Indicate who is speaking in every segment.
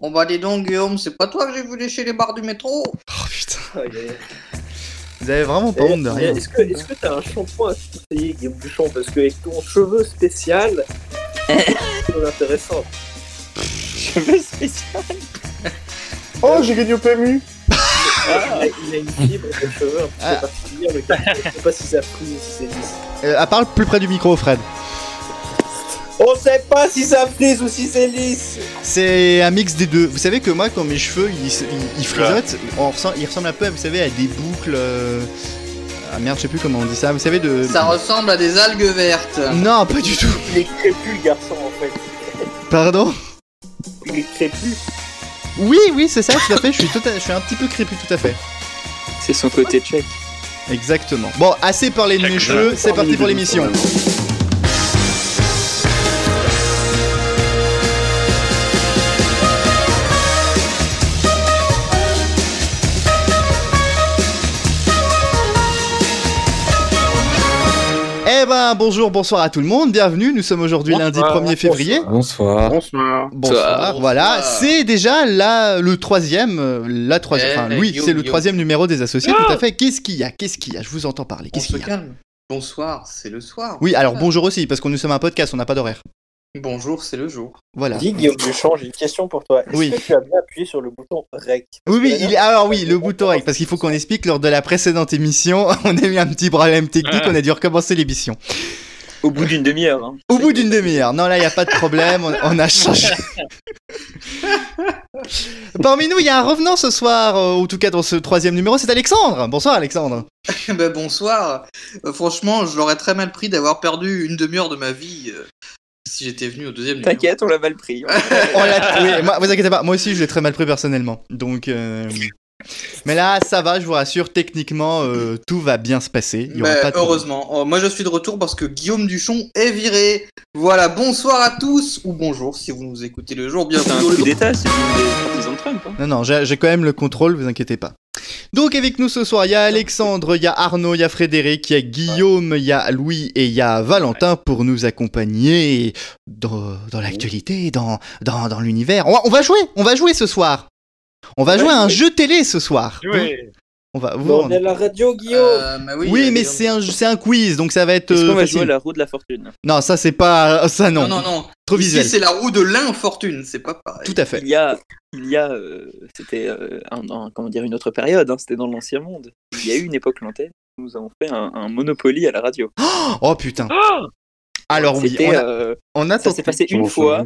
Speaker 1: On va dis donc, Guillaume, c'est pas toi que j'ai vu lécher les barres du métro
Speaker 2: Oh putain. Vous avez vraiment pas
Speaker 3: Eh,
Speaker 2: honte de rien.
Speaker 3: Est-ce que est-ce que t'as un shampoing à te conseiller, Guillaume Duchamp? Parce qu'avec ton cheveu spécial, c'est intéressant.
Speaker 4: Cheveux spécial.
Speaker 5: Oh, j'ai gagné au PMU
Speaker 3: Il a, il a une fibre de cheveux un petit
Speaker 2: Ah.
Speaker 3: peu particulière, lequel je sais pas si ça frise ou si c'est lisse.
Speaker 2: Euh, à parle plus près du micro, Fred.
Speaker 3: On sait pas si ça frise ou si c'est lisse
Speaker 2: C'est un mix des deux. Vous savez que moi, quand mes cheveux ils, ils, ils frisottent, on ressent- ils ressemblent un peu, vous savez, à des boucles. euh, Ah merde, je sais plus comment on dit ça. Vous savez de.
Speaker 1: Ça ressemble à des algues vertes.
Speaker 2: Non, pas du tout.
Speaker 3: Il est crépu, le garçon, en fait.
Speaker 2: Pardon?
Speaker 3: Il est crépu.
Speaker 2: Oui, oui, c'est ça. Tout à fait. Je suis, tout à- je suis un petit peu crépu, tout à fait.
Speaker 4: C'est son côté tchèque.
Speaker 2: Exactement. Bon, assez parlé de mes cheveux. C'est parti pour l'émission. Ben, bonjour, bonsoir à tout le monde, bienvenue, nous sommes aujourd'hui lundi
Speaker 3: Bonsoir,
Speaker 2: 1er février.
Speaker 5: Bonsoir.
Speaker 1: Bonsoir.
Speaker 2: Bonsoir, voilà, c'est déjà la, le troisième, euh, la troisième,
Speaker 1: Eh,
Speaker 2: enfin
Speaker 1: eh,
Speaker 2: oui, c'est le troisième numéro des associés, tout à fait. Qu'est-ce qu'il y a? Qu'est-ce qu'il y a? Je vous entends parler, qu'est-ce qu'il y a?
Speaker 1: calme. Bonsoir, c'est le soir.
Speaker 2: Oui, alors bonjour aussi, parce que nous sommes un podcast, on n'a pas d'horaire.
Speaker 1: Bonjour, c'est le jour.
Speaker 2: Voilà.
Speaker 3: Dis, Guillaume Duchamp, j'ai une question pour toi. Est-ce
Speaker 2: Oui.
Speaker 3: que tu as bien appuyé sur le bouton REC?
Speaker 2: Oui, oui, il est... alors oui, le bouton rec, parce qu'il faut qu'on explique, lors de la précédente émission, on a eu un petit problème technique, on a dû recommencer l'émission.
Speaker 4: Au bout d'une demi-heure. Hein.
Speaker 2: Au bout d'une demi-heure. Non, là, il n'y a pas de problème, on, on a changé. Parmi nous, il y a un revenant ce soir, euh, en tout cas dans ce troisième numéro, c'est Alexandre. Bonsoir Alexandre.
Speaker 1: ben, bonsoir. Euh, franchement, je l'aurais très mal pris d'avoir perdu une demi-heure de ma vie euh, si j'étais venu au deuxième numéro.
Speaker 4: T'inquiète, on l'a mal pris.
Speaker 2: On l'a oui, moi, vous inquiétez pas, moi aussi je l'ai très mal pris personnellement. Donc, euh, mais là, ça va, je vous rassure, techniquement, euh, tout va bien se passer. Il y aura pas de...
Speaker 1: heureusement. Oh, moi, je suis de retour parce que Guillaume Duchon est viré. Voilà, bonsoir à tous, ou bonjour si vous nous écoutez le jour.
Speaker 4: C'est un
Speaker 1: Bienvenue dans
Speaker 4: coup
Speaker 1: le
Speaker 4: d'état, c'est une des partisans de Trump. Hein.
Speaker 2: Non, non, j'ai j'ai quand même le contrôle, vous inquiétez pas. Donc avec nous ce soir, il y a Alexandre, il y a Arnaud, il y a Frédéric, il y a Guillaume, il y a Louis et il y a Valentin pour nous accompagner dans, dans l'actualité, dans, dans, dans l'univers. On, va- on va jouer, on va jouer ce soir. On va jouer à un jeu télé ce soir. On va, vous-
Speaker 3: On est à la radio, Guillaume
Speaker 1: Euh, bah oui,
Speaker 2: oui,
Speaker 1: euh,
Speaker 2: mais c'est un, c'est un quiz, donc ça va être
Speaker 4: Est-ce
Speaker 2: euh,
Speaker 4: qu'on va
Speaker 2: facile.
Speaker 4: jouer la roue de la fortune
Speaker 2: Non, ça c'est pas, ça non,
Speaker 1: Non, non, non.
Speaker 2: trop
Speaker 1: Ici,
Speaker 2: visuel.
Speaker 1: c'est la roue de l'infortune, c'est pas pareil.
Speaker 2: Tout à fait.
Speaker 4: Il y a, il y a, euh, c'était, euh, un- un- comment dire, une autre période. Hein, c'était dans l'ancien monde. Il y a eu une époque lointaine. où Nous avons fait un, un Monopoly à la radio.
Speaker 2: Oh putain. Alors oui,
Speaker 4: C'était,
Speaker 2: on a,
Speaker 4: euh,
Speaker 2: on a
Speaker 4: ça s'est passé une fois.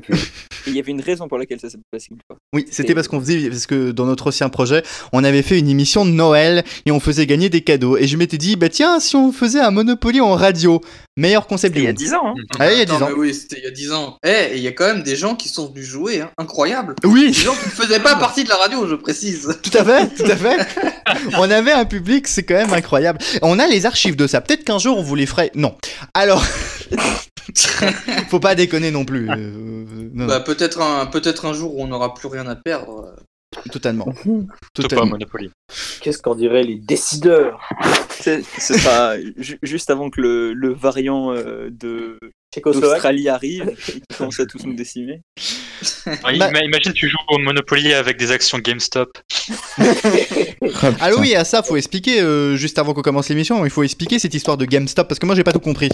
Speaker 4: il y avait une raison pour laquelle ça s'est passé une fois.
Speaker 2: Oui, c'était parce qu'on faisait, parce que dans notre ancien projet, on avait fait une émission de Noël et on faisait gagner des cadeaux. Et je m'étais dit, bah tiens, si on faisait un Monopoly en radio, meilleur concept
Speaker 4: il y a
Speaker 2: monde.
Speaker 4: 10 ans. Hein.
Speaker 2: Ah, il y a
Speaker 1: Attends,
Speaker 2: 10 ans.
Speaker 1: mais oui, c'était il y a 10 ans. Eh, et il y a quand même des gens qui sont venus jouer, hein. incroyable.
Speaker 2: Oui,
Speaker 1: Des gens qui ne faisaient pas partie de la radio, je précise.
Speaker 2: tout à fait, tout à fait. on avait un public, c'est quand même incroyable. On a les archives de ça. Peut-être qu'un jour on vous les ferait. Non. Alors, faut pas déconner non plus. Euh, non,
Speaker 1: Bah, peut-être un, peut-être un jour où on n'aura plus rien à perdre.
Speaker 2: totalement. Totalement.
Speaker 6: Monopoly.
Speaker 3: Qu'est-ce qu'en diraient les décideurs
Speaker 4: C'est- Ce sera ju- juste avant que le, le variant euh, de d'Australie arrive et qu'ils commencent à tous nous décimer.
Speaker 6: Ouais,
Speaker 2: Bah-
Speaker 6: ima- Imagine, tu joues au Monopoly avec des actions GameStop.
Speaker 5: Ah,
Speaker 2: Ah oui, à ça, faut expliquer, euh, juste avant qu'on commence l'émission, il faut expliquer cette histoire de GameStop, parce que moi j'ai pas tout compris.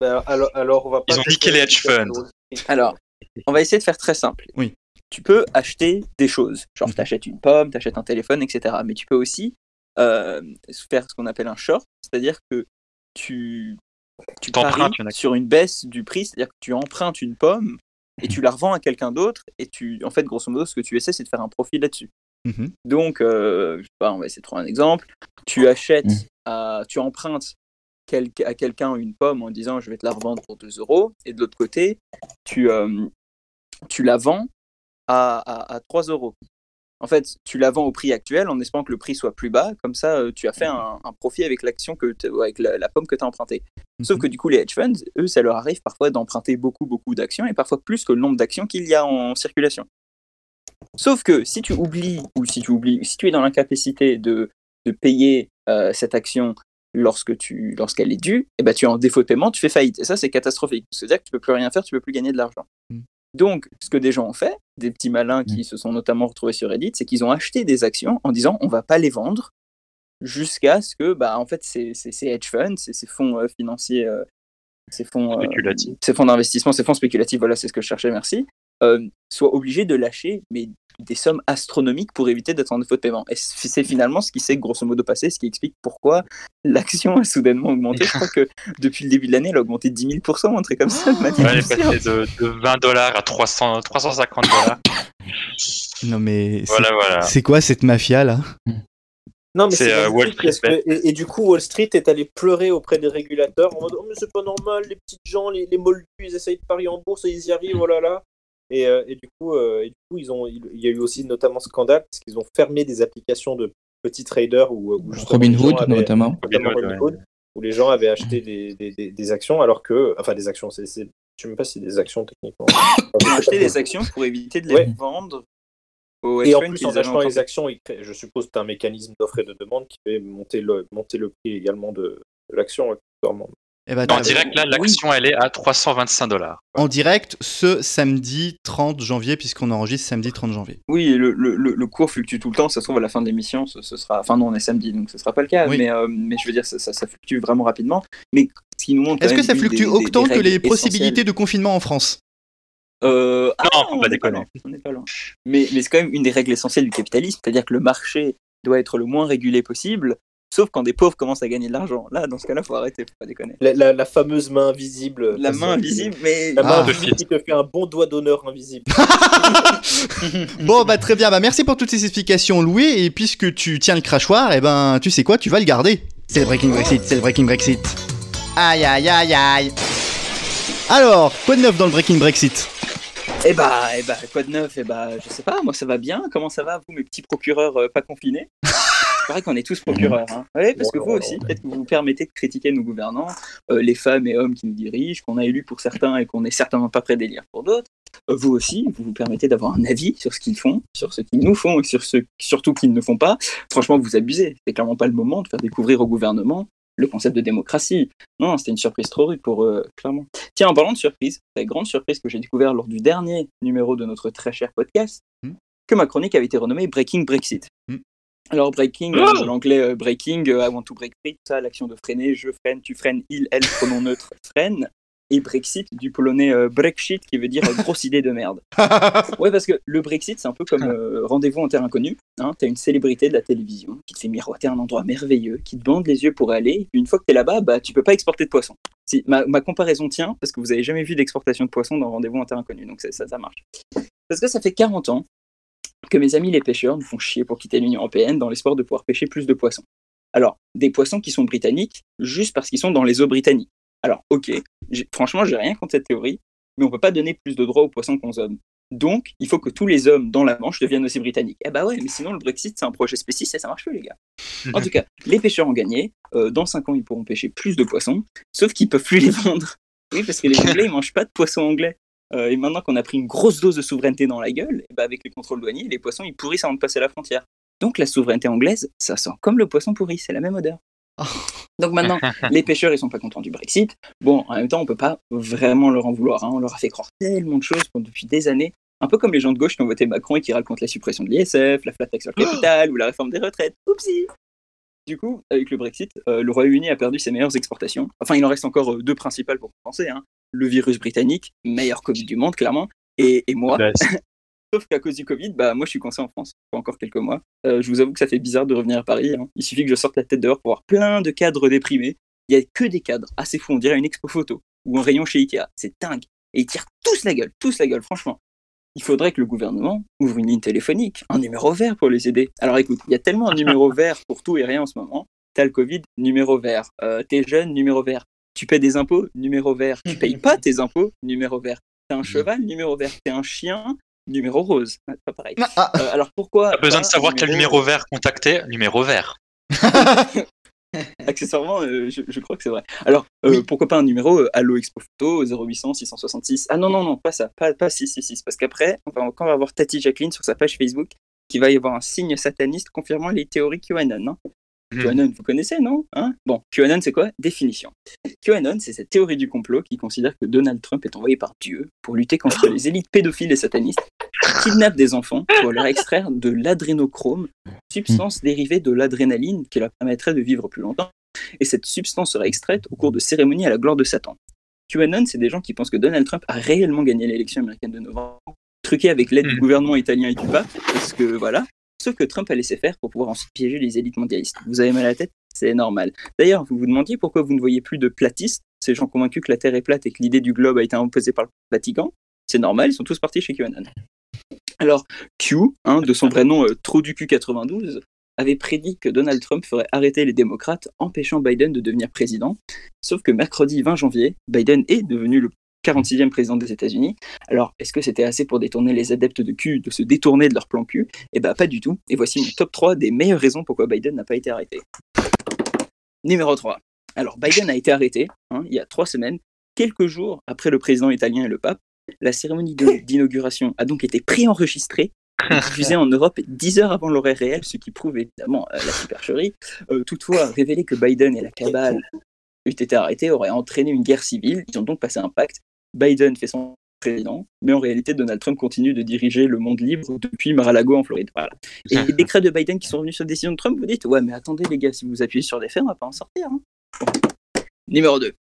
Speaker 3: Bah, alors, alors, on va pas
Speaker 6: Ils ont niqué les hedge funds.
Speaker 4: Alors, on va essayer de faire très simple.
Speaker 2: Oui.
Speaker 4: Tu peux acheter des choses. Genre,
Speaker 2: Mhm.
Speaker 4: t'achètes une pomme, t'achètes un téléphone, etc. Mais tu peux aussi euh, faire ce qu'on appelle un short, c'est-à-dire que tu, tu paries sur une baisse du prix, c'est-à-dire que tu empruntes une pomme et tu la revends à quelqu'un d'autre. Et tu, en fait, grosso modo, ce que tu essaies, c'est de faire un profit là-dessus.
Speaker 2: Mhm.
Speaker 4: Donc, euh, je sais pas, on va essayer de trouver un exemple. Tu achètes,
Speaker 5: Mhm.
Speaker 4: à- tu empruntes quel- à quelqu'un une pomme en disant je vais te la revendre pour 2 euros, et de l'autre côté, tu, euh, tu la vends à, à, à 3 euros. En fait, tu la vends au prix actuel en espérant que le prix soit plus bas, comme ça euh, tu as fait un, un profit avec l'action que avec la, la pomme que tu as empruntée. Sauf que du coup, les hedge funds, eux, ça leur arrive parfois d'emprunter beaucoup, beaucoup d'actions et parfois plus que le nombre d'actions qu'il y a en circulation. Sauf que si tu oublies, ou si tu oublies, si tu es dans l'incapacité de, de payer euh, cette action lorsque tu, lorsqu'elle est due, et ben tu es en défaut de paiement, tu fais faillite. Et ça, c'est catastrophique. C'est-à-dire que tu peux plus rien faire, tu peux plus gagner de l'argent.
Speaker 2: Mm.
Speaker 4: Donc, ce que des gens ont fait, des petits malins qui
Speaker 2: Mm.
Speaker 4: se sont notamment retrouvés sur Reddit, c'est qu'ils ont acheté des actions en disant on va pas les vendre jusqu'à ce que, bah, en fait, ces, ces, ces hedge funds, ces, ces fonds euh, financiers, euh, ces fonds, euh, ces fonds d'investissement, ces fonds spéculatifs, voilà, c'est ce que je cherchais, merci, soient obligés de lâcher mais des sommes astronomiques pour éviter d'être en défaut de paiement. Et c'est finalement ce qui s'est grosso modo passé, ce qui explique pourquoi l'action a soudainement augmenté. Je crois que depuis le début de l'année, elle a augmenté 10 000%, un truc comme ça, de manière
Speaker 6: Ouais, elle est passée de, de 20 dollars à 300, 350 dollars.
Speaker 2: Non mais c'est-
Speaker 6: Voilà, voilà.
Speaker 2: c'est quoi cette mafia là?
Speaker 3: Non, mais
Speaker 6: C'est,
Speaker 3: c'est
Speaker 6: euh, Wall Street
Speaker 3: que- et, et du coup, Wall Street est allé pleurer auprès des régulateurs en mode Oh, mais c'est pas normal, les petites gens, les, les moldus, ils essayent de parier en bourse et ils y arrivent, oh là là. Et, euh, et du coup, euh, et du coup ils ont, il il y a eu aussi notamment scandale parce qu'ils ont fermé des applications de petits traders les gens
Speaker 7: Robinhood notamment.
Speaker 3: notamment
Speaker 6: Robinhood, ouais.
Speaker 3: Où les gens avaient acheté des, des, des, des actions alors que, enfin des actions, c'est, c'est, je sais même pas si c'est des actions techniquement.
Speaker 4: Ils ont acheté des actions pour éviter de les
Speaker 3: Ouais.
Speaker 4: vendre
Speaker 3: Et en plus, en achetant les actions, il crée- je suppose que tu as un mécanisme d'offre et de demande qui fait monter le, monter le prix également de, de l'action.
Speaker 2: Eh ben,
Speaker 6: En direct, là,
Speaker 4: oui.
Speaker 6: l'action, elle est à 325 dollars.
Speaker 2: en direct ce samedi 30 janvier puisqu'on enregistre samedi 30 janvier.
Speaker 4: Oui, le, le, le, cours fluctue tout le temps. Ça se trouve à la fin de l'émission, ce, ce sera. Enfin, non, on est samedi, donc ce sera pas le cas.
Speaker 2: Oui.
Speaker 4: Mais, euh, mais je veux dire, ça, ça, ça fluctue vraiment rapidement. Mais ce qui nous montre.
Speaker 2: Est-ce que ça fluctue
Speaker 4: des-
Speaker 2: autant
Speaker 4: des
Speaker 2: que les possibilités de confinement en France?
Speaker 4: Euh, ah,
Speaker 6: Non, faut
Speaker 4: on
Speaker 6: pas déconner.
Speaker 4: loin, on n'est pas loin. Mais, mais c'est quand même une des règles essentielles du capitalisme, c'est-à-dire que le marché doit être le moins régulé possible, sauf quand des pauvres commencent à gagner de l'argent. Là, dans ce cas-là, faut arrêter, faut pas déconner.
Speaker 3: La, la, la fameuse main invisible.
Speaker 4: La main invisible, mais
Speaker 3: La main
Speaker 2: Ah.
Speaker 3: invisible qui te fait un bon doigt d'honneur invisible.
Speaker 2: Bon bah très bien, bah merci pour toutes ces explications Louis et puisque tu tiens le crachoir, eh ben tu sais quoi, tu vas le garder. C'est le Breaking Brexit, c'est le Breaking Brexit. Aïe aïe aïe aïe. Alors, quoi de neuf dans le Breaking Brexit?
Speaker 4: Eh bah, eh bah, quoi de neuf? Eh bah, je sais pas, moi ça va bien. Comment ça va, vous, mes petits procureurs euh, pas confinés? C'est vrai qu'on est tous procureurs. Hein. Oui, parce que vous aussi, peut-être que vous vous permettez de critiquer nos gouvernants, euh, les femmes et hommes qui nous dirigent, qu'on a élus pour certains et qu'on n'est certainement pas prêt d'élire pour d'autres. Euh, vous aussi, vous vous permettez d'avoir un avis sur ce qu'ils font, sur ce qu'ils nous font et sur ce surtout qu'ils ne font pas. Franchement, vous abusez. C'est clairement pas le moment de faire découvrir au gouvernement le concept de démocratie. Non, c'était une surprise trop rude pour eux, clairement. Tiens, en parlant de surprise, la grande surprise que j'ai découvert lors du dernier numéro de notre très cher podcast,
Speaker 2: Hmm.
Speaker 4: que ma chronique avait été renommée Breaking Brexit.
Speaker 2: Hmm.
Speaker 4: Alors, breaking,
Speaker 6: Oh
Speaker 4: euh, l'anglais euh, breaking, euh, I want to break free, tout ça, l'action de freiner, je freine, tu freines, il, elle, pronom neutre, freine. Et Brexit, du polonais euh, Brexit, qui veut dire euh, grosse idée de merde. Ouais, parce que le Brexit, c'est un peu comme euh, rendez-vous en terre inconnue. Hein, t'as une célébrité de la télévision qui te fait miroiter un endroit merveilleux, qui te bande les yeux pour aller. Une fois que t'es là-bas, bah, tu peux pas exporter de poisson. Si, ma, ma comparaison tient, parce que vous avez jamais vu d'exportation de poisson dans rendez-vous en terre inconnue, donc ça, ça marche. Parce que ça fait 40 ans que mes amis les pêcheurs nous font chier pour quitter l'Union Européenne dans l'espoir de pouvoir pêcher plus de poissons. Alors, des poissons qui sont britanniques, juste parce qu'ils sont dans les eaux britanniques. Alors, ok, franchement, j'ai rien contre cette théorie, mais on peut pas donner plus de droits aux poissons qu'aux hommes. Donc, il faut que tous les hommes dans la Manche deviennent aussi britanniques. Eh bah ouais, mais sinon, le Brexit, c'est un projet spécifique et ça marche plus, les gars. En tout cas, les pêcheurs ont gagné. Euh, dans 5 ans, ils pourront pêcher plus de poissons, sauf qu'ils peuvent plus les vendre. Oui, parce que les Anglais, ils mangent pas de poissons anglais. Euh, et maintenant qu'on a pris une grosse dose de souveraineté dans la gueule, ben, avec les contrôles douaniers, les poissons, ils pourrissent avant de passer la frontière. Donc la souveraineté anglaise, ça sent comme le poisson pourri, c'est la même odeur. Donc maintenant, les pêcheurs, ils sont pas contents du Brexit. Bon, en même temps, on peut pas vraiment leur en vouloir. hein. On leur a fait croire tellement de choses pendant- depuis des années. Un peu comme les gens de gauche qui ont voté Macron et qui contre la suppression de l'ISF, la flat tax sur le capital ou la réforme des retraites. Oupsie Du coup, avec le Brexit, euh, le Royaume-Uni a perdu ses meilleures exportations. Enfin, il en reste encore euh, deux principales pour compenser. hein. Le virus britannique, meilleur Covid du monde, clairement, et, et moi.
Speaker 6: Bah,
Speaker 4: Sauf qu'à cause du Covid, bah, moi je suis coincé en France pour encore quelques mois. Euh, je vous avoue que ça fait bizarre de revenir à Paris. hein. Il suffit que je sorte la tête dehors pour voir plein de cadres déprimés. Il y a que des cadres assez fous, on dirait une expo photo ou un rayon chez Ikea. C'est dingue. Et ils tirent tous la gueule, tous la gueule, franchement. Il faudrait que le gouvernement ouvre une ligne téléphonique, un numéro vert pour les aider. Alors écoute, il y a tellement un numéro vert pour tout et rien en ce moment. T'as le Covid, numéro vert. Euh, T'es jeune, numéro vert. Tu paies des impôts, numéro vert. Tu payes pas tes impôts, numéro vert. T'es un cheval, numéro vert. T'es un chien, numéro rose. Ah, Pas pareil.
Speaker 2: Ah,
Speaker 4: Euh, alors pourquoi
Speaker 6: T'as besoin de savoir quel numéro vert contacter Numéro vert.
Speaker 4: Accessoirement, euh, je, je crois que c'est vrai. Alors, euh, pourquoi pas un numéro euh, Allo Expo Photo 0800 666 Ah non, non, non, pas ça, pas, pas 666, parce qu'après, on va encore avoir Tati Jacqueline sur sa page Facebook qui va y avoir un signe sataniste confirmant les théories QAnon. hein. QAnon, vous connaissez, non hein? Bon, QAnon, c'est quoi? Définition. QAnon, c'est cette théorie du complot qui considère que Donald Trump est envoyé par Dieu pour lutter contre les élites pédophiles et satanistes qui kidnappent des enfants pour leur extraire de l'adrénochrome, substance dérivée de l'adrénaline qui leur permettrait de vivre plus longtemps. Et cette substance serait extraite au cours de cérémonies à la gloire de Satan. QAnon, c'est des gens qui pensent que Donald Trump a réellement gagné l'élection américaine de novembre, truqué avec l'aide du
Speaker 6: Mm.
Speaker 4: gouvernement italien et du pape, parce que voilà, ce que Trump a laissé faire pour pouvoir ensuite piéger les élites mondialistes. Vous avez mal à la tête C'est normal. D'ailleurs, vous vous demandiez pourquoi vous ne voyez plus de platistes, ces gens convaincus que la Terre est plate et que l'idée du globe a été imposée par le Vatican. C'est normal, ils sont tous partis chez QAnon. Alors, Q, de son vrai nom euh, Trop du Q92, avait prédit que Donald Trump ferait arrêter les démocrates, empêchant Biden de devenir président. Sauf que mercredi 20 janvier, Biden est devenu le 46e président des États-Unis. Alors, est-ce que c'était assez pour détourner les adeptes de Q de se détourner de leur plan Q? Eh ben, pas du tout. Et voici mon top 3 des meilleures raisons pourquoi Biden n'a pas été arrêté. Numéro 3. Alors, Biden a été arrêté hein, il y a trois semaines, quelques jours après le président italien et le pape. La cérémonie d'inauguration a donc été préenregistrée diffusée en Europe 10 heures avant l'horaire réel, ce qui prouve évidemment euh, la supercherie. Euh, toutefois, révéler que Biden et la cabale eût été arrêtés aurait entraîné une guerre civile. Ils ont donc passé un pacte. Biden fait son président, mais en réalité, Donald Trump continue de diriger le monde libre depuis Mar-a-Lago en Floride. Voilà. Et les décrets de Biden qui sont venus sur décision de Trump, vous dites, ouais, mais attendez les gars, si vous appuyez sur des faits, on va pas en sortir. hein. Bon. Numéro 2.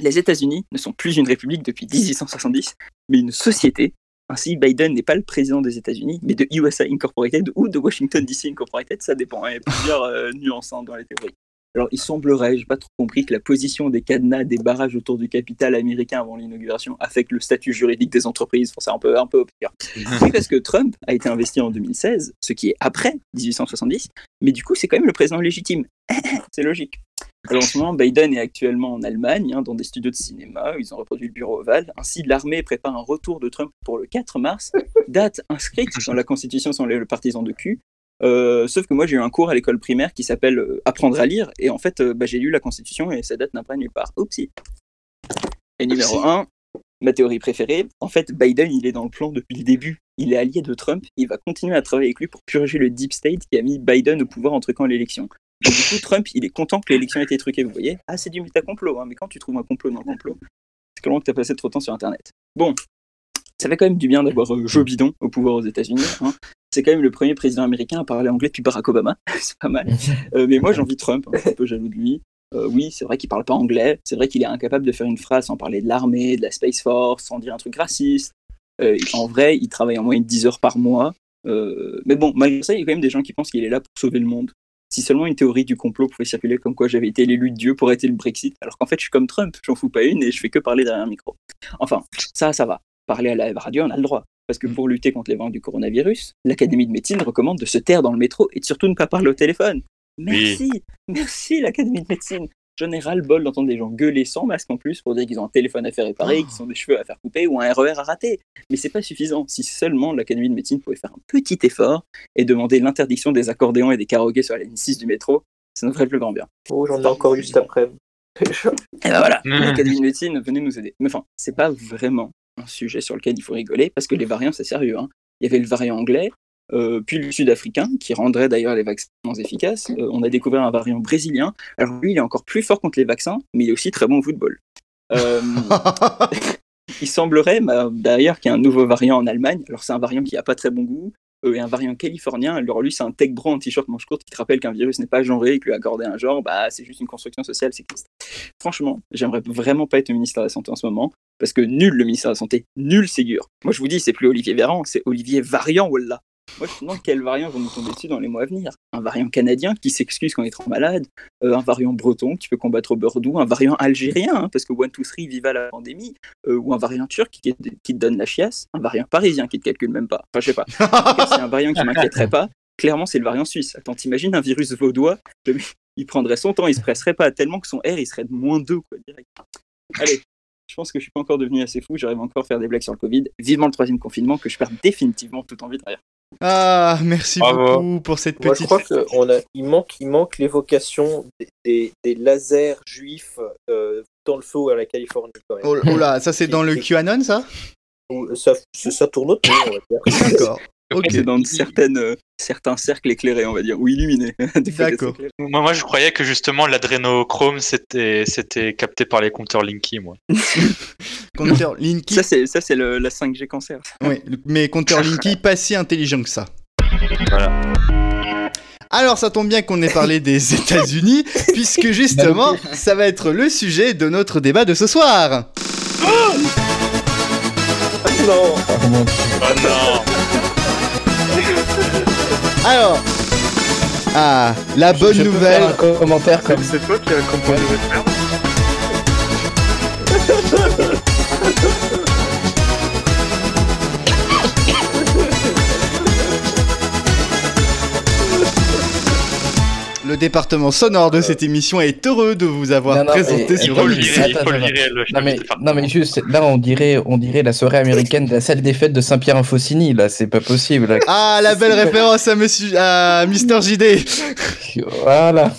Speaker 4: Les États-Unis ne sont plus une république depuis 1870, mais une société. Ainsi, Biden n'est pas le président des États-Unis, mais de USA Incorporated ou de Washington DC Incorporated, ça dépend. hein, Il y a plusieurs euh, nuances hein, dans les théories. Alors, il semblerait, j'ai pas trop compris, que la position des cadenas des barrages autour du capital américain avant l'inauguration affecte le statut juridique des entreprises. Enfin, c'est un peu, un peu obscur. Oui, parce que Trump a été investi en 2016, ce qui est après 1870, mais du coup, c'est quand même le président légitime. c'est logique. Alors en ce moment, Biden est actuellement en Allemagne, hein, dans des studios de cinéma, où ils ont reproduit le bureau ovale. Ainsi, l'armée prépare un retour de Trump pour le 4 mars, date inscrite dans la Constitution sans le partisan de cul. Euh, sauf que moi, j'ai eu un cours à l'école primaire qui s'appelle euh, Apprendre à lire, et en fait, euh, bah, j'ai lu la Constitution et sa date pas nulle part. Oupsie. Et numéro 1, ma théorie préférée, en fait, Biden, il est dans le plan depuis le début. Il est allié de Trump, il va continuer à travailler avec lui pour purger le deep state qui a mis Biden au pouvoir en truquant l'élection. Donc, du coup, Trump, il est content que l'élection ait été truquée, vous voyez. Ah, c'est du métacomplot, hein, mais quand tu trouves un complot dans le complot, c'est comment que tu as passé trop de temps sur Internet. Bon, ça fait quand même du bien d'avoir euh, Joe Biden au pouvoir aux États-Unis. hein. C'est quand même le premier président américain à parler anglais depuis Barack Obama. c'est pas mal. Euh, mais moi, j'ai envie de Trump, hein, je suis un peu jaloux de lui. Euh, oui, c'est vrai qu'il parle pas anglais. C'est vrai qu'il est incapable de faire une phrase sans parler de l'armée, de la Space Force, sans dire un truc raciste. Euh, en vrai, il travaille en moyenne 10 heures par mois. Mais bon, malgré ça, il y a quand même des gens qui pensent qu'il est là pour sauver le monde. Si seulement une théorie du complot pouvait circuler comme quoi j'avais été l'élu de Dieu pour arrêter le Brexit, alors qu'en fait je suis comme Trump, j'en fous pas une et je fais que parler derrière un micro. Enfin, ça, ça va. Parler à la radio, on a le droit. Parce que pour lutter contre les vents du coronavirus, l'Académie de médecine recommande de se taire dans le métro et de surtout ne pas parler au téléphone. Merci, merci l'Académie de médecine. J'en ai ras-le-bol d'entendre des gens gueuler sans masque en plus pour dire qu'ils ont un téléphone à faire réparer, qu'ils ont des cheveux à faire couper ou un RER à rater. Mais c'est pas suffisant. Si seulement l'Académie de médecine pouvait faire un petit effort et demander l'interdiction des accordéons et des karaokés sur la ligne 6 du métro, ça nous ferait le plus grand bien.
Speaker 3: Oh, j'en ai encore juste après.
Speaker 4: Et ben voilà, l'Académie de médecine, venez nous aider. Mais enfin, c'est pas vraiment un sujet sur lequel il faut rigoler parce que les variants, c'est sérieux. hein. Il y avait le variant anglais, euh, puis le sud-africain, qui rendrait d'ailleurs les vaccins moins efficaces. Euh, on a découvert un variant brésilien. Alors lui, il est encore plus fort contre les vaccins, mais il est aussi très bon au football. Euh, il semblerait bah, d'ailleurs qu'il y a un nouveau variant en Allemagne. Alors c'est un variant qui a pas très bon goût. Euh, et un variant californien, alors lui c'est un tech bro en t-shirt manche courte qui te rappelle qu'un virus n'est pas genré et que lui accorder un genre, bah c'est juste une construction sociale sexiste. Franchement, j'aimerais vraiment pas être ministre de la Santé en ce moment, parce que nul le ministère de la Santé, nul Ségur. Moi je vous dis, c'est plus Olivier Véran, c'est Olivier Variant, wallah. Moi je me demande quel variant va nous tomber dessus dans les mois à venir. Un variant canadien qui s'excuse quand il est trop malade, euh, un variant breton qui peut combattre au beurre doux, un variant algérien, hein, parce que One Two Three viva la pandémie, euh, ou un variant turc qui, qui te donne la chiasse, un variant parisien qui te calcule même pas. Enfin je sais pas. C'est un variant qui m'inquiéterait pas. Clairement, c'est le variant suisse. Attends, t'imagines un virus vaudois Il prendrait son temps, il se presserait pas tellement que son R, il serait de moins 2, quoi, direct. Allez, je pense que je suis pas encore devenu assez fou, j'arrive encore à faire des blagues sur le Covid. Vivement le troisième confinement, que je perds définitivement toute envie de rire.
Speaker 2: Ah, merci
Speaker 6: Bravo.
Speaker 2: beaucoup pour cette
Speaker 3: Moi, je
Speaker 2: petite.
Speaker 3: crois qu'il manque, il manque l'évocation des, des, des lasers juifs euh, dans le feu à la Californie. Quand même.
Speaker 2: Oh, oh là, ça c'est dans le QAnon Ça,
Speaker 3: ça, ça tourne autour, on va dire.
Speaker 2: D'accord.
Speaker 4: C'est dans certaines, euh, certains cercles éclairés, on va dire, ou illuminés.
Speaker 2: D'accord.
Speaker 6: Moi, moi, je croyais que justement l'adrénochrome c'était c'était capté par les compteurs Linky, moi.
Speaker 2: Compteur Linky.
Speaker 4: Ça, c'est ça, c'est le- la 5G cancer.
Speaker 2: Le- mais compteur Linky pas si intelligent que ça.
Speaker 6: Voilà.
Speaker 2: Alors ça tombe bien qu'on ait parlé des États-Unis, puisque justement, ça va être le sujet de notre débat de ce soir.
Speaker 3: Non,
Speaker 6: Oh non
Speaker 2: Alors, ah, la bonne
Speaker 7: Je peux
Speaker 2: nouvelle.
Speaker 7: faire un commentaire comme
Speaker 5: C'est toi qui as composé votre
Speaker 2: département sonore de cette émission est heureux de vous avoir
Speaker 7: Non, non,
Speaker 2: présenté sur
Speaker 6: faut le
Speaker 7: Attends,
Speaker 6: virer, il
Speaker 7: attends,
Speaker 6: faut le
Speaker 7: attends.
Speaker 6: virer. le chef
Speaker 7: Non non mais juste, là on dirait, on dirait la soirée américaine de la salle des fêtes de Saint-Pierre-en-Faucigny, là, c'est pas possible. là.
Speaker 2: Ah, la belle référence à monsieur, à Mister JD.
Speaker 7: Voilà.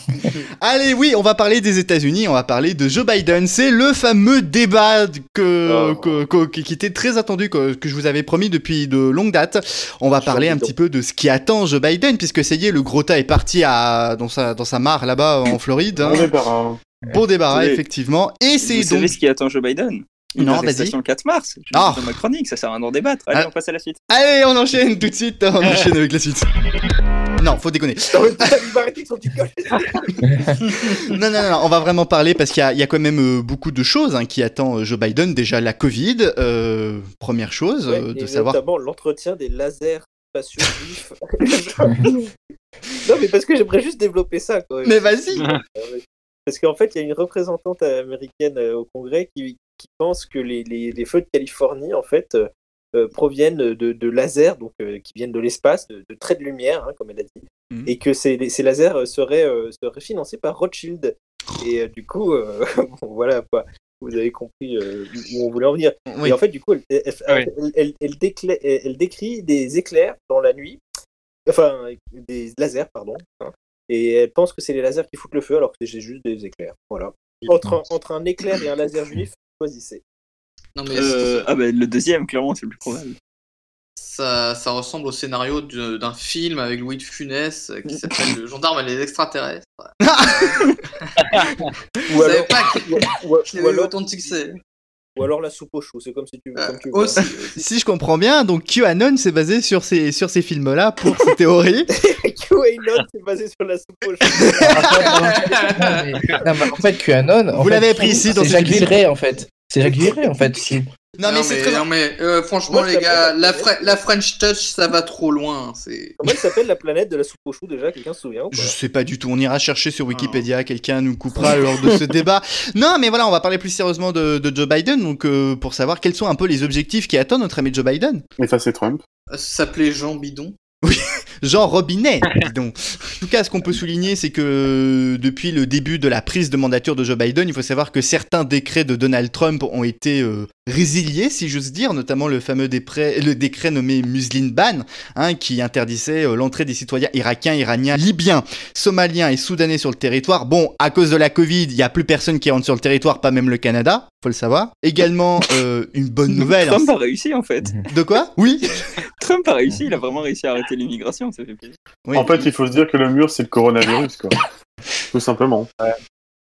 Speaker 2: Allez, oui, on va parler des États-Unis, on va parler de Joe Biden. C'est le fameux débat que,
Speaker 3: Oh.
Speaker 2: que- que- qui était très attendu, que, que je vous avais promis depuis de longues dates. On va parler un petit peu de ce qui attend Joe Biden, puisque ça y est, le gros tas est parti à, dans, sa, dans sa mare là-bas en Floride. hein.
Speaker 5: On débarras.
Speaker 2: Bon débarras,
Speaker 4: Oui.
Speaker 2: effectivement. Et
Speaker 4: Vous
Speaker 2: c'est
Speaker 4: savez
Speaker 2: donc.
Speaker 4: ce qui attend Joe Biden? Une
Speaker 2: Non,
Speaker 4: arrestation le 4 mars. Je
Speaker 2: Ah.
Speaker 4: dans ma chronique, ça sert à rien d'en débattre. Allez,
Speaker 2: Ah.
Speaker 4: on passe à la suite.
Speaker 2: Allez, on enchaîne tout de suite, on enchaîne avec la suite. Non, faut déconner.
Speaker 3: Non.
Speaker 2: Non, non, on va vraiment parler parce qu'il y a, il y a quand même euh, beaucoup de choses hein, qui attend euh, Joe Biden. Déjà la Covid, euh, première chose,
Speaker 3: Ouais,
Speaker 2: euh,
Speaker 3: et
Speaker 2: de savoir.
Speaker 3: Notamment l'entretien des lasers spatiaux. Non, mais parce que j'aimerais juste développer ça. Quoi.
Speaker 2: Mais vas-y
Speaker 3: Parce qu'en fait, il y a une représentante américaine euh, au Congrès qui, qui pense que les, les, les feux de Californie, en fait, euh, euh, proviennent de, de lasers, donc euh, qui viennent de l'espace, de, de traits de lumière, hein, comme elle a dit,
Speaker 2: Mhm.
Speaker 3: et que ces, ces lasers euh, seraient, euh, seraient financés par Rothschild. Et euh, du coup, euh, bon, voilà, quoi. Vous avez compris euh, où on voulait en venir.
Speaker 2: Oui.
Speaker 3: Et en fait, du coup, elle, elle,
Speaker 6: Oui.
Speaker 3: elle- elle- elle décla- elle- elle décrit des éclairs dans la nuit, enfin, des lasers, pardon. hein. et elle pense que c'est les lasers qui foutent le feu, alors que c'est juste des éclairs. Voilà. Entre un, entre un éclair et un laser juif, choisissez.
Speaker 1: Non, mais
Speaker 4: Euh, ah bah le deuxième, clairement, c'est le plus probable.
Speaker 1: ça, ça ressemble au scénario d'un film avec Louis de Funès euh, qui s'appelle Le gendarme et les extraterrestres.
Speaker 3: Ou
Speaker 1: Vous savez
Speaker 3: alors,
Speaker 1: pas qu'il
Speaker 3: ou, ou-
Speaker 1: qu'il
Speaker 3: ou
Speaker 1: avait eu
Speaker 3: alors,
Speaker 1: autant de succès.
Speaker 3: Ou alors la soupe aux choux, c'est comme si tu,
Speaker 1: Euh,
Speaker 3: comme tu veux.
Speaker 1: aussi.
Speaker 2: Si je comprends bien, donc QAnon s'est basé sur ces, sur ces films-là pour ces théories.
Speaker 3: QAnon, c'est basé sur la soupe
Speaker 7: non, mais en fait, QAnon.
Speaker 2: Vous l'avez appris ici dans
Speaker 7: C'est Jacques. Villeray en fait. C'est Jacques Villeray en fait.
Speaker 2: Non, mais c'est très.
Speaker 1: non, mais euh, franchement, les gars, la,
Speaker 3: la
Speaker 1: Fre- la French Touch, ça va trop loin. C'est.
Speaker 3: Comment elle s'appelle la planète de la soupe aux choux déjà Quelqu'un se souvient ou pas
Speaker 2: Je sais pas du tout, on ira chercher sur Wikipédia, quelqu'un nous coupera lors de ce débat. Non, mais voilà, on va parler plus sérieusement de, de Joe Biden, donc euh, pour savoir quels sont un peu les objectifs qui attendent notre ami Joe Biden.
Speaker 5: Effacer Trump.
Speaker 1: Ça s'appelait Jean Bidon.
Speaker 2: Jean Robinet, dis donc. En tout cas, ce qu'on peut souligner, c'est que depuis le début de la prise de mandature de Joe Biden, il faut savoir que certains décrets de Donald Trump ont été euh, résiliés, si j'ose dire, notamment le fameux décret, le décret nommé Muslin Ban, hein, qui interdisait euh, l'entrée des citoyens irakiens, iraniens, libyens, somaliens et soudanais sur le territoire. Bon, à cause de la Covid, il y a plus personne qui rentre sur le territoire, pas même le Canada, faut le savoir. Également, euh, une bonne nouvelle.
Speaker 4: Trump
Speaker 2: hein.
Speaker 4: a réussi en fait.
Speaker 2: De quoi? Oui.
Speaker 4: Trump a réussi, il a vraiment réussi à arrêter l'immigration, ça fait plaisir.
Speaker 2: Oui.
Speaker 5: En fait, il faut se dire que le mur, c'est le coronavirus, quoi. Tout simplement.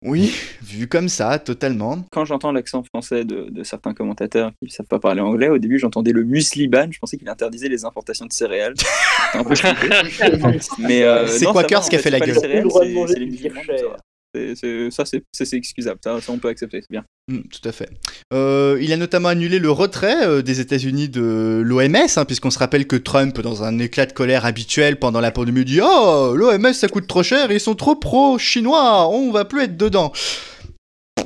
Speaker 2: Oui, vu comme ça, totalement.
Speaker 4: Quand j'entends l'accent français de, de certains commentateurs qui ne savent pas parler anglais, au début j'entendais le muesli-ban, je pensais qu'il interdisait les importations de céréales. Un peu. Mais euh,
Speaker 2: C'est Quakers qui a
Speaker 4: fait,
Speaker 2: la gueule.
Speaker 4: les céréales,
Speaker 3: Le droit de
Speaker 4: c'est- les musulmans. C'est- Ça, c'est excusable, ça, ça, on peut accepter, c'est bien.
Speaker 2: Mm, tout à fait. Euh, il a notamment annulé le retrait euh, des États-Unis de l'OMS, hein, puisqu'on se rappelle que Trump, dans un éclat de colère habituel pendant la pandémie, dit Oh, l'OMS ça coûte trop cher, ils sont trop pro-chinois, on va plus être dedans.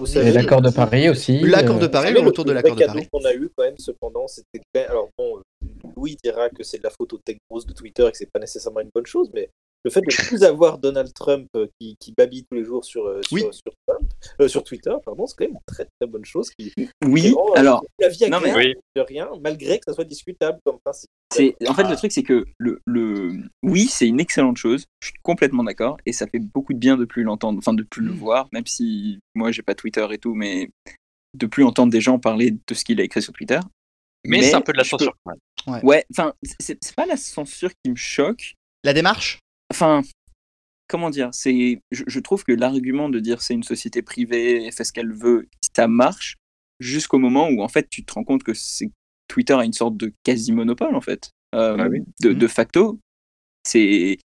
Speaker 3: Savez,
Speaker 7: l'accord de Paris aussi.
Speaker 2: L'accord
Speaker 7: euh,
Speaker 2: de Paris,
Speaker 3: savez,
Speaker 2: le retour de l'accord de Paris.
Speaker 3: qu'on a eu quand même, cependant, c'était Alors bon, euh, Louis dira que c'est de la faute au tech bros de Twitter et que c'est pas nécessairement une bonne chose, mais le fait de ne plus avoir Donald Trump euh, qui, qui babille tous les jours sur, euh, sur,
Speaker 2: Oui.
Speaker 3: sur, Trump- euh, sur Twitter, pardon, c'est quand même une très très bonne chose. Qui,
Speaker 4: Oui,
Speaker 3: qui rend,
Speaker 4: alors,
Speaker 3: la vie
Speaker 4: non, mais
Speaker 6: oui.
Speaker 3: de rien, malgré que ça soit discutable comme principe.
Speaker 4: c'est en fait le truc c'est que le, le oui c'est une excellente chose, je suis complètement d'accord et ça fait beaucoup de bien de plus l'entendre, enfin de plus le voir, même si moi j'ai pas Twitter et tout, mais de plus entendre des gens parler de ce qu'il a écrit sur Twitter.
Speaker 6: Mais, c'est un peu de la
Speaker 4: peux-
Speaker 6: censure. quand même.
Speaker 4: Ouais, enfin, c'est c'est pas la censure qui me choque.
Speaker 2: La démarche?
Speaker 4: Enfin, comment dire C'est, je, je trouve que l'argument de dire c'est une société privée, elle fait ce qu'elle veut, ça marche jusqu'au moment où en fait tu te rends compte que c'est Twitter a une sorte de quasi monopole en fait, Euh,
Speaker 6: Ah oui.
Speaker 4: de, de facto. C'est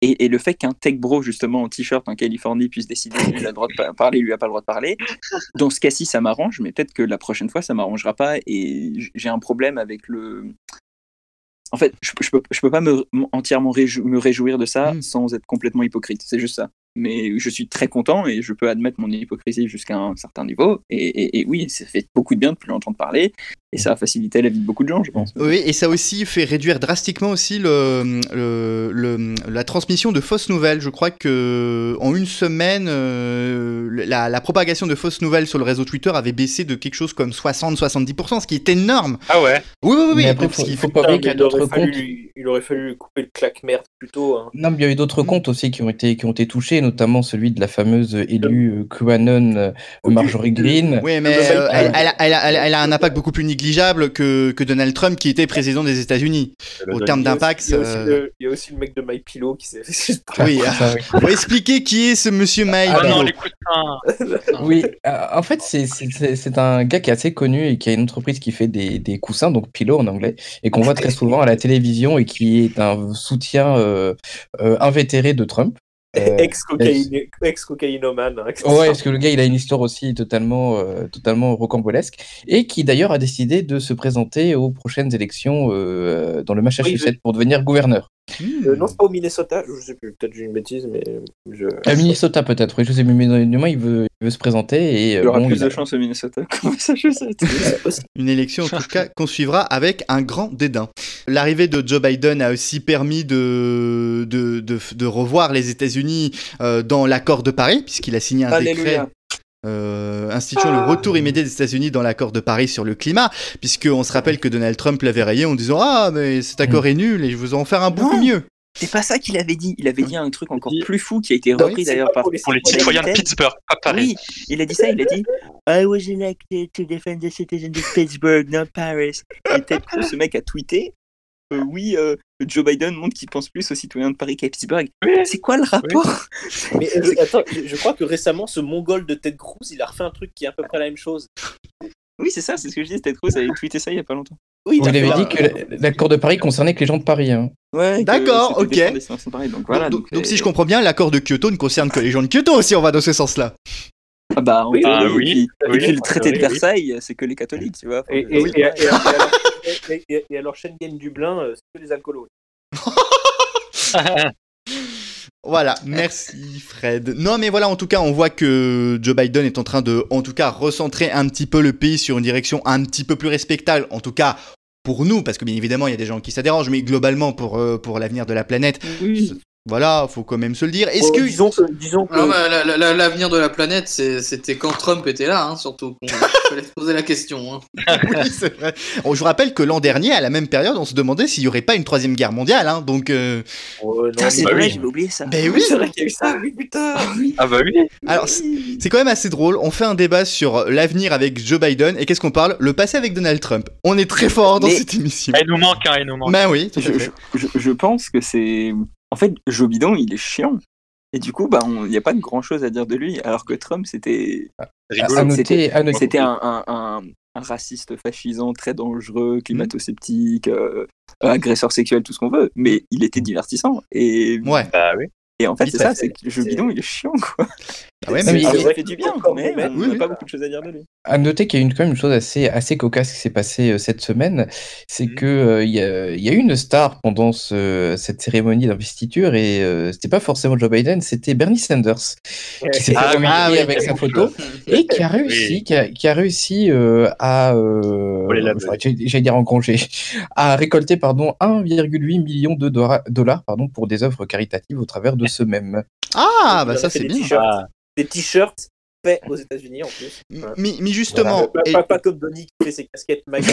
Speaker 4: et, et le fait qu'un tech bro justement en t-shirt en Californie puisse décider lui a le droit de pa- parler, lui a pas le droit de parler. Dans ce cas-ci, ça m'arrange, mais peut-être que la prochaine fois, ça m'arrangera pas et j'ai un problème avec le. En fait, je, je peux, je peux pas me, entièrement réjou- me réjouir de ça
Speaker 2: Mm.
Speaker 4: sans être complètement hypocrite. C'est juste ça. Mais je suis très content et je peux admettre mon hypocrisie jusqu'à un certain niveau. Et, et- et oui, ça fait beaucoup de bien de plus l'entendre parler et ça a facilité la vie de beaucoup de gens, je pense.
Speaker 2: Oui, et ça a aussi fait réduire drastiquement aussi le, le- le- la transmission de fausses nouvelles. Je crois que en une semaine, euh, la, la propagation de fausses nouvelles sur le réseau Twitter avait baissé de quelque chose comme 60-70%, ce qui est énorme.
Speaker 6: Ah ouais
Speaker 2: Oui, oui, oui. oui.
Speaker 7: Mais après, faut-
Speaker 2: fait-
Speaker 7: pas oublier qu'il y a
Speaker 3: mais il aurait
Speaker 7: d'autres
Speaker 3: fallu
Speaker 7: comptes.
Speaker 3: lui- Il aurait fallu lui couper le claque-merde plus tôt. hein.
Speaker 7: Non, mais il y a eu d'autres comptes aussi qui ont été, qui ont été touchés, notamment celui de la fameuse élue euh, QAnon euh, Marjorie Green.
Speaker 2: Oui, mais euh, elle, elle a, elle a- elle a- elle a un impact beaucoup plus négligeable que, que Donald Trump qui était président des États-Unis. Au terme d'impact,
Speaker 3: il y a aussi
Speaker 2: euh,
Speaker 3: le- il y a aussi le mec de MyPillow qui s'est fait.
Speaker 2: Oui,
Speaker 7: oui.
Speaker 2: faut expliquer qui est ce monsieur Mike.
Speaker 6: Ah non,
Speaker 2: Pillow.
Speaker 6: les coussins
Speaker 7: Oui, euh, en fait, c'est- un gars qui est assez connu et qui a une entreprise qui fait des, des coussins, donc pillow en anglais, et qu'on voit très souvent à la télévision et qui est un soutien euh, euh, invétéré de Trump. Euh,
Speaker 3: Ex-cocaïnomane. hein,
Speaker 7: Ouais, parce que le gars, il a une histoire aussi totalement, euh, totalement rocambolesque, et qui d'ailleurs a décidé de se présenter aux prochaines élections euh, dans le Massachusetts pour devenir gouverneur.
Speaker 3: Euh, non, c'est pas au Minnesota, je sais plus, peut-être j'ai une bêtise, mais je.
Speaker 7: À Minnesota peut-être, oui, je sais, mais du moins il veut, il veut se présenter et
Speaker 4: Il
Speaker 7: euh,
Speaker 4: y aura
Speaker 7: bon,
Speaker 4: plus
Speaker 7: il a-
Speaker 4: de chance au Minnesota.
Speaker 2: Une élection en tout cas qu'on suivra avec un grand dédain. L'arrivée de Joe Biden a aussi permis de, de, de, de revoir les États-Unis euh, dans l'accord de Paris, puisqu'il a signé un décret. Euh, instituant le retour immédiat des États-Unis dans l'accord de Paris sur le climat, puisqu'on se rappelle que Donald Trump l'avait rayé en disant Ah, mais cet accord est nul et je vous en faire un beaucoup
Speaker 4: Non.
Speaker 2: mieux.
Speaker 4: C'est pas ça qu'il avait dit. Il avait dit un truc encore plus fou qui a été repris d'ailleurs par
Speaker 3: pour les
Speaker 6: Pour les citoyens de. Pittsburgh, pas Paris.
Speaker 4: Oui, il a dit ça, il a dit I was elected to defend the citizens of Pittsburgh, not Paris. Et Ted Cruz, ce mec a tweeté euh, Oui, euh, Joe Biden montre qu'il pense plus aux citoyens de Paris qu'à Pittsburgh. C'est quoi le rapport?
Speaker 3: Mais euh, je- attends, je, crois que récemment, ce mongol de Ted Cruz, il a refait un truc qui est à peu près la même chose.
Speaker 4: Oui, c'est ça, c'est ce que je dis. Ted Cruz avait tweeté ça il y a pas longtemps.
Speaker 3: Oui,
Speaker 7: Où il
Speaker 3: a
Speaker 7: avait
Speaker 3: fait
Speaker 7: dit
Speaker 3: la-
Speaker 7: que l'accord de Paris concernait que les gens de Paris. hein.
Speaker 4: Ouais,
Speaker 2: D'accord, ok.
Speaker 4: Paris, donc voilà.
Speaker 2: donc,
Speaker 4: donc,
Speaker 2: donc
Speaker 4: euh,
Speaker 2: si je comprends bien, l'accord de Kyoto ne concerne que les gens de Kyoto si on va dans ce sens-là.
Speaker 4: Ah bah,
Speaker 3: Oui,
Speaker 6: ah oui,
Speaker 4: et puis,
Speaker 6: oui,
Speaker 4: et puis le traité de. Versailles, c'est que les catholiques, tu vois.
Speaker 3: Et,
Speaker 4: Enfin,
Speaker 3: et,
Speaker 4: je-
Speaker 3: et, et, et alors, et- et- et alors, Schengen Dublin, euh, c'est que les alcoolos.
Speaker 2: Voilà, merci Fred. Non mais voilà, en tout cas, on voit que Joe Biden est en train de, en tout cas, recentrer un petit peu le pays sur une direction un petit peu plus respectable, en tout cas pour nous, parce que bien évidemment, il y a des gens qui ça dérange, mais globalement pour, euh, pour l'avenir de la planète,
Speaker 4: Oui.
Speaker 2: Voilà, faut quand même se le dire. Est-ce
Speaker 3: Oh,
Speaker 2: que...
Speaker 3: disons que, disons que
Speaker 1: Non, mais la- la- la- l'avenir de la planète, c'est- c'était quand Trump était là, hein, surtout. qu'on fallait se poser la question. hein.
Speaker 2: Oui, c'est vrai. Oh, je vous rappelle que l'an dernier, à la même période, on se demandait s'il n'y aurait pas une troisième guerre mondiale, hein, donc... euh,
Speaker 3: Oh, non,
Speaker 4: Putain, c'est
Speaker 6: bah
Speaker 4: vrai,
Speaker 6: oui.
Speaker 4: j'avais oublié ça.
Speaker 2: Ben
Speaker 3: Oui,
Speaker 2: oui
Speaker 3: c'est vrai qu'il y a eu ça, oui, putain.
Speaker 6: Ah bah oui.
Speaker 2: Alors, c'est c'est quand même assez drôle. On fait un débat sur l'avenir avec Joe Biden et qu'est-ce qu'on parle? Le passé avec Donald Trump. On est très fort dans
Speaker 4: Mais-
Speaker 2: cette émission.
Speaker 6: Ah, il nous manque, hein, il nous manque.
Speaker 2: Ben oui, tout à
Speaker 4: je,
Speaker 2: fait.
Speaker 4: je, je- je pense que c'est. En fait, Joe Biden, il est chiant. Et du coup, bah, il n'y a pas de grand chose à dire de lui. Alors que Trump, c'était.
Speaker 7: À noter-
Speaker 4: C'était un, un, un, un raciste fascisant très dangereux, climato-sceptique, euh, agresseur sexuel, tout ce qu'on veut. Mais il était divertissant. Et,
Speaker 2: Ouais.
Speaker 6: Bah oui.
Speaker 4: et en fait, c'est ça,
Speaker 3: fait.
Speaker 4: c'est que Joe Biden, il est chiant, quoi.
Speaker 2: Ah ouais, mais
Speaker 7: mais
Speaker 4: Ah,
Speaker 7: il-
Speaker 4: fait du bien,
Speaker 3: Encore
Speaker 4: mais
Speaker 3: mauvais.
Speaker 4: on
Speaker 2: Oui,
Speaker 4: n'a
Speaker 2: oui.
Speaker 4: pas beaucoup de choses à dire de lui.
Speaker 7: À noter qu'il y a une, quand même une chose assez, assez cocasse qui s'est passée euh, cette semaine, c'est
Speaker 2: Mhm.
Speaker 7: que euh, y, a, il y a eu une star pendant ce- cette cérémonie d'investiture et euh, c'était pas forcément Joe Biden, c'était Bernie Sanders qui s'est fait
Speaker 6: Ah oui,
Speaker 7: remarquer
Speaker 2: ah oui,
Speaker 7: avec sa photo et qui a réussi,
Speaker 6: Oui.
Speaker 7: qui a, qui a réussi euh, à, j'allais dire en congé, à récolter pardon 1,8 million de dollars, pardon pour des œuvres caritatives au travers de ce même.
Speaker 2: Ah, bah
Speaker 3: Il
Speaker 2: ça
Speaker 3: fait
Speaker 2: c'est bien.
Speaker 3: T-shirts. Des t-shirts faits aux États-Unis en plus. Voilà.
Speaker 2: Mais, mais justement,
Speaker 3: Pas,
Speaker 2: et-
Speaker 3: pas- pas comme Donny qui fait ses casquettes MAGA.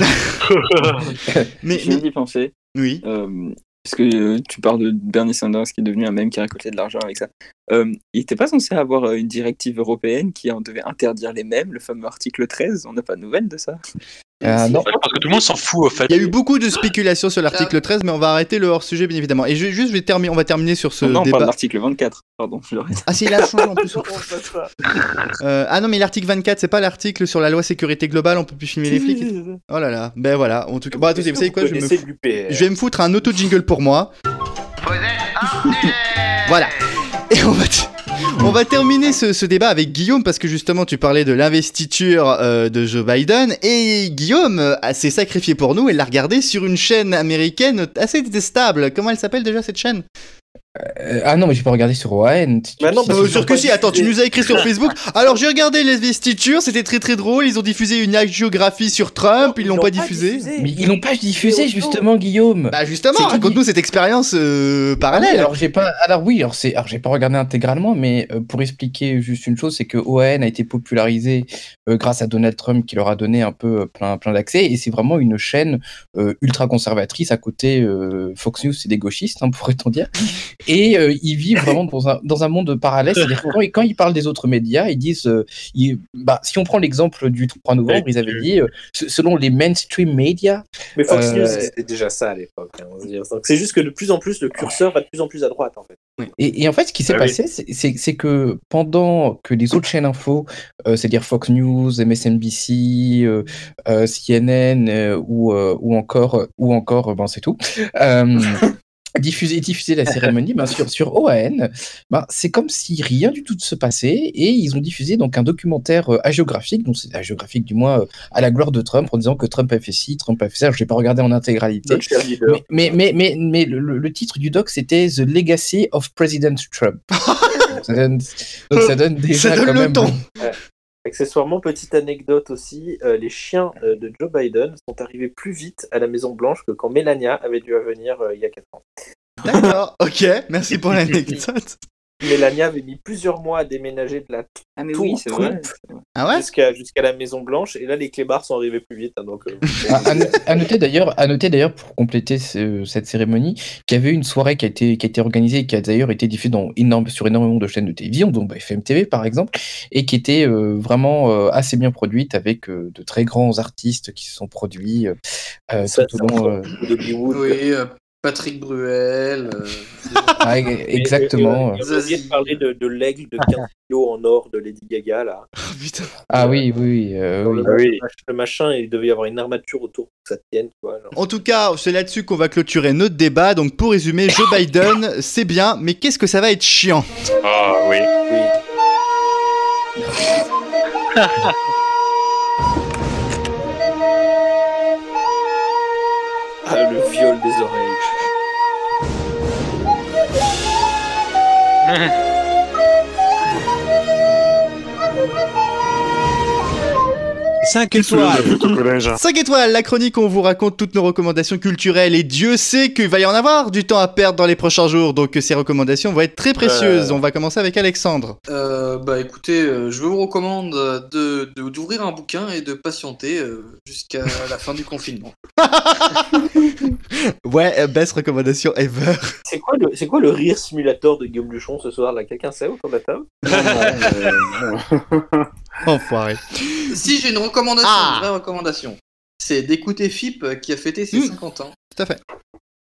Speaker 3: euh,
Speaker 2: mais,
Speaker 4: Je viens
Speaker 2: mais-
Speaker 4: d'y penser.
Speaker 2: oui,
Speaker 4: Euh, parce que euh, tu parles de Bernie Sanders qui est devenu un mème qui a récolté de l'argent avec ça. Euh, il n'était pas censé avoir euh, une directive européenne qui en devait interdire les mêmes, le fameux article 13 On n'a pas de nouvelles de ça
Speaker 7: Ah, non.
Speaker 6: Je pense que tout le monde s'en fout, au fait.
Speaker 2: Il y a eu beaucoup de spéculations sur l'article 13, mais on va arrêter le hors-sujet, bien évidemment. Et je, juste, je vais terminer, on va terminer sur ce
Speaker 4: Non, on parle de
Speaker 2: débat.
Speaker 4: l'article 24. Pardon, je.
Speaker 2: Ah, c'est il a changé en plus. Euh, ah non, mais l'article 24, c'est pas l'article sur la loi sécurité globale, on peut plus filmer les flics. Oh là là, ben voilà. En tout cas, bon, attendez, vous savez quoi, je vais, me
Speaker 3: connaissez
Speaker 2: fou-
Speaker 3: l'UPR
Speaker 2: je vais me foutre un auto-jingle pour moi. Voilà. Et on va, terminer ce, ce débat avec Guillaume parce que justement tu parlais de l'investiture euh, de Joe Biden et Guillaume euh, s'est sacrifié pour nous et l'a regardé sur une chaîne américaine assez détestable. Comment elle s'appelle déjà cette chaîne?
Speaker 7: Euh, ah non, mais j'ai pas regardé sur OAN.
Speaker 3: Bah non,
Speaker 2: Sur
Speaker 3: ont
Speaker 2: que si, attends, tu nous as écrit sur Facebook. Alors j'ai regardé les investitures, c'était très très drôle. Ils ont diffusé une géographie sur Trump, ils l'ont pas diffusé.
Speaker 7: Mais ils l'ont pas diffusé justement, Guillaume.
Speaker 2: Bah justement, raconte-nous cette expérience euh, parallèle.
Speaker 7: Alors j'ai pas, alors oui, alors c'est, alors j'ai pas regardé intégralement, mais euh, pour expliquer juste une chose, c'est que OAN a été popularisé euh, grâce à Donald Trump qui leur a donné un peu plein, plein d'accès, et c'est vraiment une chaîne euh, ultra conservatrice à côté euh, Fox News, c'est des gauchistes, hein, pourrait-on dire, et euh, ils vivent vraiment dans un dans un monde parallèle, c'est-à-dire que quand, ils- quand ils parlent des autres médias, ils disent, euh, ils- bah si on prend l'exemple du 3 novembre, ils avaient dit, euh, se- selon les mainstream médias,
Speaker 3: Mais Fox
Speaker 7: Euh,
Speaker 3: News, c'était déjà ça à l'époque. hein, C'est juste que de plus en plus, le curseur va de plus en plus à droite, en fait.
Speaker 7: Et, et en fait, ce qui s'est
Speaker 5: Ah
Speaker 7: passé, c'est- que pendant que les autres chaînes info, euh, c'est-à-dire Fox News, MSNBC, euh, euh, CNN euh, ou, euh, ou encore, ou encore, euh, bon, c'est tout, euh, diffuser, diffuser la cérémonie ben, sur, sur OAN, ben, c'est comme si rien du tout ne se passait et ils ont diffusé donc un documentaire euh, hagiographique, donc c'est hagiographique du moins euh, à la gloire de Trump en disant que Trump a fait ci, Trump a fait ça. Je n'ai pas regardé en intégralité. Mais, mais, mais, mais, mais le, le- le titre du doc, c'était The Legacy of President Trump. donc, ça donne, donc ça donne déjà
Speaker 2: Ça donne
Speaker 7: quand
Speaker 2: le
Speaker 7: même.
Speaker 2: ton.
Speaker 3: Accessoirement, petite anecdote aussi, euh, les chiens euh, de Joe Biden sont arrivés plus vite à la Maison Blanche que quand Melania avait dû venir euh, il y a 4 ans.
Speaker 2: D'accord, ok, merci pour l'anecdote.
Speaker 3: Melania avait mis plusieurs mois à déménager de la
Speaker 4: Ah, mais
Speaker 3: Tour
Speaker 4: oui, c'est vrai.
Speaker 3: Trump.
Speaker 2: Ah ouais
Speaker 3: jusqu'à jusqu'à la Maison Blanche, et là les clébards sont arrivés plus vite. hein, donc, euh,
Speaker 7: À, à no- à noter d'ailleurs, à noter d'ailleurs pour compléter ce- cette cérémonie, qu'il y avait une soirée qui a été qui a été organisée et qui a d'ailleurs été diffusée dans énorme, sur énormément de chaînes de télévision, dont bah, FM TV par exemple, et qui était euh, vraiment euh, assez bien produite avec euh, de très grands artistes qui se sont produits tout au long. Euh,
Speaker 1: euh, Patrick Bruel. euh,
Speaker 7: ah, e- exactement.
Speaker 3: Et, et, et, on a oublié de l'aigle de 15 kilos en or de Lady Gaga là.
Speaker 2: Oh, putain.
Speaker 7: Ah oui, oui, oui, euh,
Speaker 3: le,
Speaker 5: oui.
Speaker 3: machin- le machin, il devait y avoir une armature autour pour que ça tienne. Genre.
Speaker 2: En tout cas, c'est là-dessus qu'on va clôturer notre débat. Donc pour résumer, Joe Biden, c'est bien, mais qu'est-ce que ça va être chiant
Speaker 6: Ah oui.
Speaker 3: Oui. Ah, le viol des oreilles.
Speaker 8: 5
Speaker 5: Le
Speaker 8: étoiles.
Speaker 5: foot au collège.
Speaker 2: 5 étoiles, la chronique où on vous raconte toutes nos recommandations culturelles et Dieu sait qu'il va y en avoir du temps à perdre dans les prochains jours, donc ces recommandations vont être très précieuses. On va commencer avec Alexandre.
Speaker 1: Euh, bah écoutez, euh, je vous recommande de de- d'ouvrir un bouquin et de patienter euh, jusqu'à la fin du confinement.
Speaker 2: Ouais, euh, best recommandation ever.
Speaker 3: C'est quoi, le, c'est quoi le rire simulator de Guillaume Luchon ce soir? Là Quelqu'un sait autour de la table?
Speaker 2: Enfoiré.
Speaker 1: Si j'ai une recommandation,
Speaker 2: Ah.
Speaker 1: une vraie recommandation, c'est d'écouter FIP euh, qui a fêté ses
Speaker 2: Mm.
Speaker 1: 50 ans
Speaker 2: Tout à fait.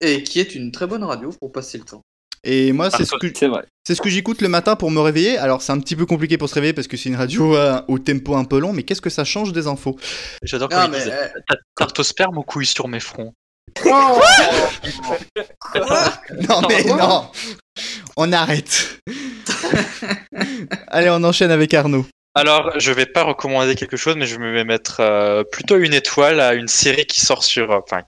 Speaker 1: et qui est une très bonne radio pour passer le temps.
Speaker 2: Et moi, c'est ce que
Speaker 4: C'est vrai.
Speaker 2: c'est ce que j'écoute le matin pour me réveiller. Alors, c'est un petit peu compliqué pour se réveiller parce que c'est une radio euh, au tempo un peu long, mais qu'est-ce que ça change des infos?
Speaker 6: J'adore quand
Speaker 1: mais euh,
Speaker 6: Ta- Tarte au sperme ou couille sur mes fronts?
Speaker 2: Non, mais non On arrête. Allez, on enchaîne avec Arnaud.
Speaker 6: Alors, je vais pas recommander quelque chose, mais je vais mettre euh, plutôt une étoile à une série qui sort sur, euh, enfin,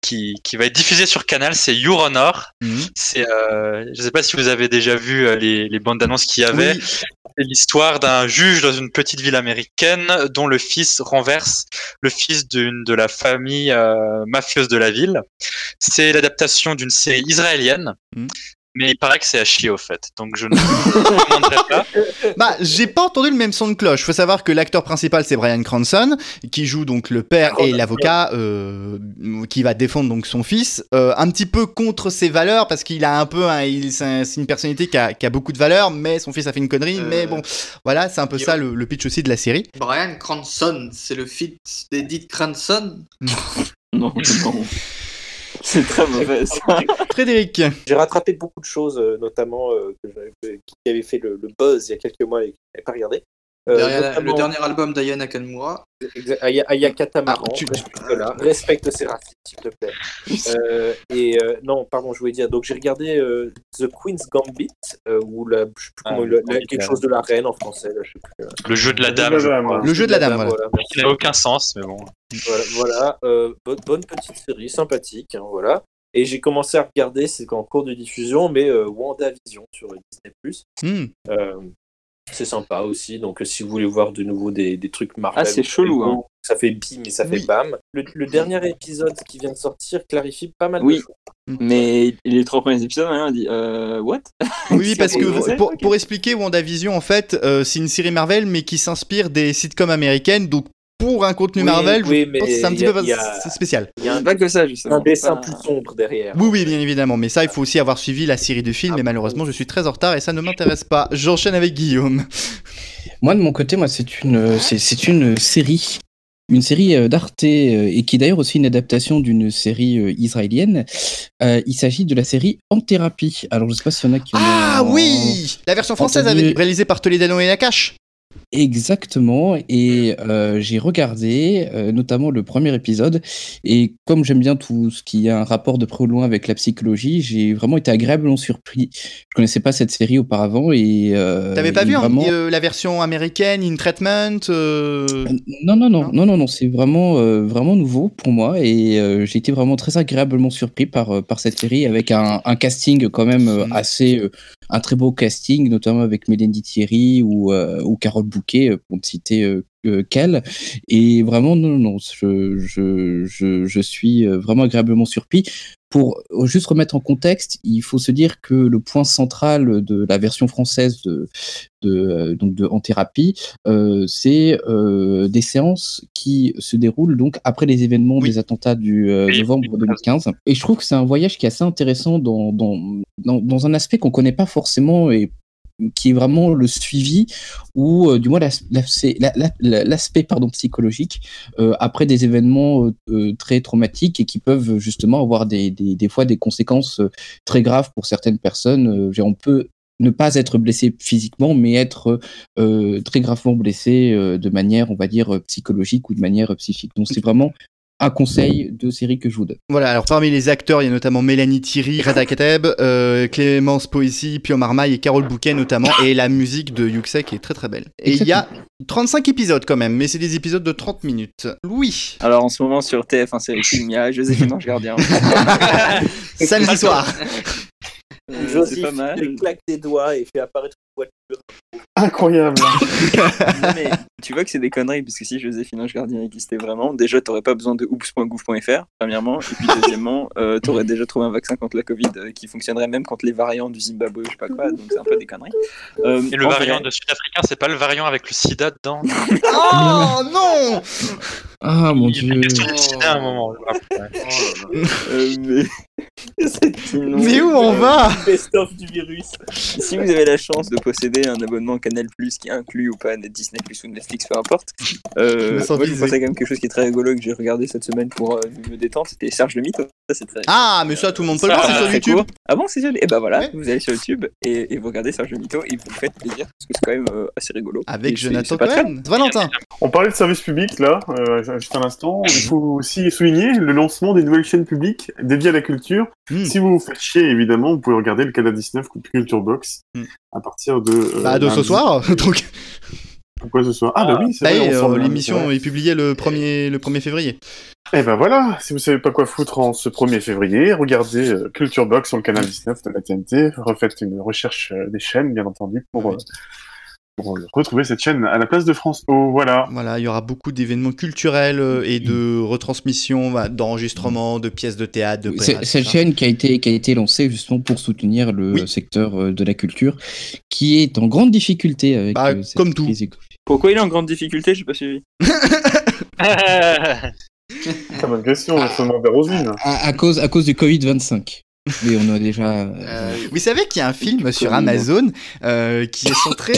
Speaker 6: qui, qui va être diffusée sur Canal. C'est Your Honor. C'est, euh, je sais pas si vous avez déjà vu euh, les, les bandes d'annonces qu'il y avait.
Speaker 2: Oui.
Speaker 6: C'est l'histoire d'un juge dans une petite ville américaine dont le fils renverse le fils d'une de la famille euh, mafieuse de la ville. C'est l'adaptation d'une série israélienne.
Speaker 2: Mhm.
Speaker 6: Mais il paraît que c'est à chier au fait, donc je ne pas.
Speaker 2: Bah, j'ai pas entendu le même son de cloche. Faut savoir que l'acteur principal c'est Brian Cranston, qui joue donc le père et l'avocat euh, qui va défendre donc son fils, euh, un petit peu contre ses valeurs parce qu'il a un peu, il- c'est un- c'est une personnalité qui a, qui a beaucoup de valeurs, mais son fils a fait une connerie.
Speaker 1: Euh,
Speaker 2: Mais bon, voilà, c'est un peu ça le, le pitch aussi de la série.
Speaker 1: Brian Cranston, c'est le fils d'Edith Cranston?
Speaker 4: Non, non. C'est très mauvais. ça.
Speaker 2: Frédéric.
Speaker 3: J'ai rattrapé beaucoup de choses, euh, notamment euh, que qui avaient fait le, le buzz il y a quelques mois et que je n'avais pas regardé. Euh,
Speaker 1: Derrière le dernier album d'Aya Nakamura.
Speaker 3: Aya, Aya Katamaran,
Speaker 2: Ah, tu-
Speaker 3: respecte-la, respecte ses racines, s'il te plaît. Euh, et euh, non, pardon, je voulais dire, donc j'ai regardé euh, The Queen's Gambit, euh, ou la, je sais plus
Speaker 4: Ah,
Speaker 3: la- quelque chose de la reine en français, là, je sais plus. euh.
Speaker 6: Le jeu de la dame,
Speaker 2: Le jeu de la dame, voilà.
Speaker 6: Qui n'a aucun sens, mais bon.
Speaker 3: Voilà, voilà, euh, bonne, bonne petite série, sympathique, hein, voilà. Et j'ai commencé à regarder, c'est qu'en cours de diffusion, mais euh, WandaVision sur Disney+.
Speaker 2: Hmm.
Speaker 3: C'est sympa aussi, donc euh, si vous voulez voir de nouveau des, des trucs Marvel,
Speaker 4: Ah, c'est chelou, hein.
Speaker 3: ça fait bim et ça fait bam. Le, le dernier épisode qui vient de sortir clarifie pas mal
Speaker 4: Oui.
Speaker 3: de choses.
Speaker 4: Mais les trois premiers épisodes, on a dit euh, What?
Speaker 2: Oui, parce que pour, pour expliquer, WandaVision, en fait, euh, c'est une série Marvel, mais qui s'inspire des sitcoms américaines. Donc, pour un contenu
Speaker 3: Oui,
Speaker 2: oui,
Speaker 3: oui,
Speaker 2: je
Speaker 3: mais
Speaker 2: pense que c'est un petit
Speaker 3: a-
Speaker 2: peu
Speaker 3: a-
Speaker 2: spécial.
Speaker 3: Il y a un,
Speaker 4: Pas que ça, justement.
Speaker 3: un dessin
Speaker 4: Pas-
Speaker 3: plus sombre derrière.
Speaker 2: Oui, oui, bien évidemment. Mais ça, il faut aussi avoir suivi la série de films.
Speaker 3: Ah,
Speaker 2: et malheureusement, je suis très en retard et ça ne m'intéresse pas. J'enchaîne avec Guillaume.
Speaker 7: Moi, de mon côté, moi, c'est une, c'est, c'est une série. Une série euh, d'Arte euh, et qui est d'ailleurs aussi une adaptation d'une série euh, israélienne. Euh, il s'agit de la série En thérapie. Alors, je sais pas s'il y en a qui ont.
Speaker 2: Ah oui La version française
Speaker 7: Entendu.
Speaker 2: avec, réalisée par Toledano et Nakash.
Speaker 7: Exactement, et euh, j'ai regardé euh, notamment le premier épisode, et comme j'aime bien tout ce qui a un rapport de près ou loin avec la psychologie, j'ai vraiment été agréablement surpris. Je connaissais pas cette série auparavant, et... Euh,
Speaker 2: T'avais pas vu hein,
Speaker 7: vraiment...
Speaker 2: la version américaine, In Treatment
Speaker 7: Non,
Speaker 2: non,
Speaker 7: non, Non? non, c'est vraiment, vraiment nouveau pour moi, et j'ai été vraiment très agréablement surpris par, par cette série, avec un, un casting quand même assez... un très beau casting, notamment avec Mélanie Thierry ou, euh, ou Carole Bouquet, euh, pour ne citer euh, qu'elle. Et vraiment, non, non, je, je, suis vraiment agréablement surpris. Pour juste remettre en contexte, il faut se dire que le point central de la version française de, de, euh, donc de En thérapie, euh, c'est euh, des séances qui se déroulent donc après les événements
Speaker 2: Oui.
Speaker 7: des attentats du euh, novembre
Speaker 6: oui,
Speaker 7: 2015. Et je trouve que c'est un voyage qui est assez intéressant dans, dans, dans, dans un aspect qu'on connaît pas forcément et qui est vraiment le suivi ou euh, du moins l'as- l'aspect la- la- l'aspect pardon psychologique euh, après des événements euh, très traumatiques et qui peuvent justement avoir des, des, fois des conséquences très graves pour certaines personnes. On peut ne pas être blessé physiquement, mais être très gravement blessé de manière, on va dire, psychologique ou de manière psychique. Donc c'est vraiment un conseil de série que je vous donne.
Speaker 2: Voilà, alors parmi les acteurs, il y a notamment Mélanie Thierry, Reda Kateb, euh, Clémence Poissy, Pio Marmaille et Carole Bouquet notamment, et la musique de Yuxek qui est très très belle. Et il y a 35 épisodes quand même, mais c'est des épisodes de 30 minutes. Louis,
Speaker 4: Alors en ce moment sur TF1 série film, il y a Joséphine Ange Gardien.
Speaker 2: samedi soir.
Speaker 4: Euh,
Speaker 3: il claque des doigts et fait apparaître voiture.
Speaker 5: Incroyable.
Speaker 4: Non, mais tu vois que c'est des conneries, parce que si Joséphine Ange Gardien existait vraiment, déjà t'aurais pas besoin de oops.gouv.fr, premièrement, et puis deuxièmement, euh, t'aurais déjà trouvé un vaccin contre la Covid euh, qui fonctionnerait même contre les variants du Zimbabwe, je sais pas quoi, donc c'est un peu des conneries. Euh,
Speaker 6: Et le variant
Speaker 4: vrai-
Speaker 6: de sud-africain, c'est pas le variant avec le sida dedans?
Speaker 2: Oh non
Speaker 7: Ah mon
Speaker 6: Il y a
Speaker 7: dieu.
Speaker 6: une question du sida à un moment.
Speaker 4: Euh, mais... c'est inouï.
Speaker 2: Mais où on va?
Speaker 3: Best-of du virus.
Speaker 4: Si vous avez la chance de posséder un abonnement Canal Plus qui inclut ou pas Disney Plus ou Netflix, peu importe,
Speaker 2: Je
Speaker 4: euh, moi je vous conseille quand même quelque chose qui est très rigolo et que j'ai regardé cette semaine pour euh, me détendre, c'était Serge le Mytho. Ça c'est très.
Speaker 2: Ah, mais ça tout le monde peut le voir, c'est
Speaker 6: euh,
Speaker 2: sur YouTube.
Speaker 4: court. Ah bon, c'est sûr Et bah voilà,
Speaker 2: Ouais.
Speaker 4: vous allez sur YouTube et, et vous regardez Serge le Mytho et vous faites plaisir parce que c'est quand même euh, assez rigolo.
Speaker 2: Avec
Speaker 4: Et
Speaker 2: Jonathan Cohen. Valentin.
Speaker 5: On parlait de service public là, euh, juste un instant. Il faut aussi souligner le lancement des nouvelles chaînes publiques dédiées à la culture.
Speaker 2: Hmm.
Speaker 5: Si vous vous faites chier, évidemment, vous pouvez regarder le Canal 19 Culture Box
Speaker 2: Hmm.
Speaker 5: À partir de. euh,
Speaker 2: Bah, de ce soir. Donc,
Speaker 5: Pourquoi ce soir? Ah, bah oui, c'est vrai,
Speaker 2: euh, l'émission est publiée le 1er, le 1er février.
Speaker 5: Eh ben voilà, si vous savez pas quoi foutre en ce 1er février, regardez euh, Culture Box sur le canal 19 de la TNT, refaites une recherche euh, des chaînes, bien entendu, pour, Drôle. Euh, Retrouvez cette chaîne à la place de France. Oh, voilà.
Speaker 2: Voilà, il y aura beaucoup d'événements culturels euh, et de retransmissions, bah, d'enregistrements, de pièces de théâtre, de
Speaker 7: Cette chaîne qui a, été, qui a été lancée justement pour soutenir le secteur euh, de la culture, qui est en grande difficulté avec
Speaker 2: bah,
Speaker 7: cette
Speaker 2: comme tout.
Speaker 4: Pourquoi il est en grande difficulté J'ai pas suivi.
Speaker 5: C'est bonne question, on se demande à,
Speaker 7: à, à cause, à cause du Covid-25. Oui, on a déjà. Euh,
Speaker 1: euh,
Speaker 2: vous savez qu'il y a un film sur Amazon euh, qui est centré,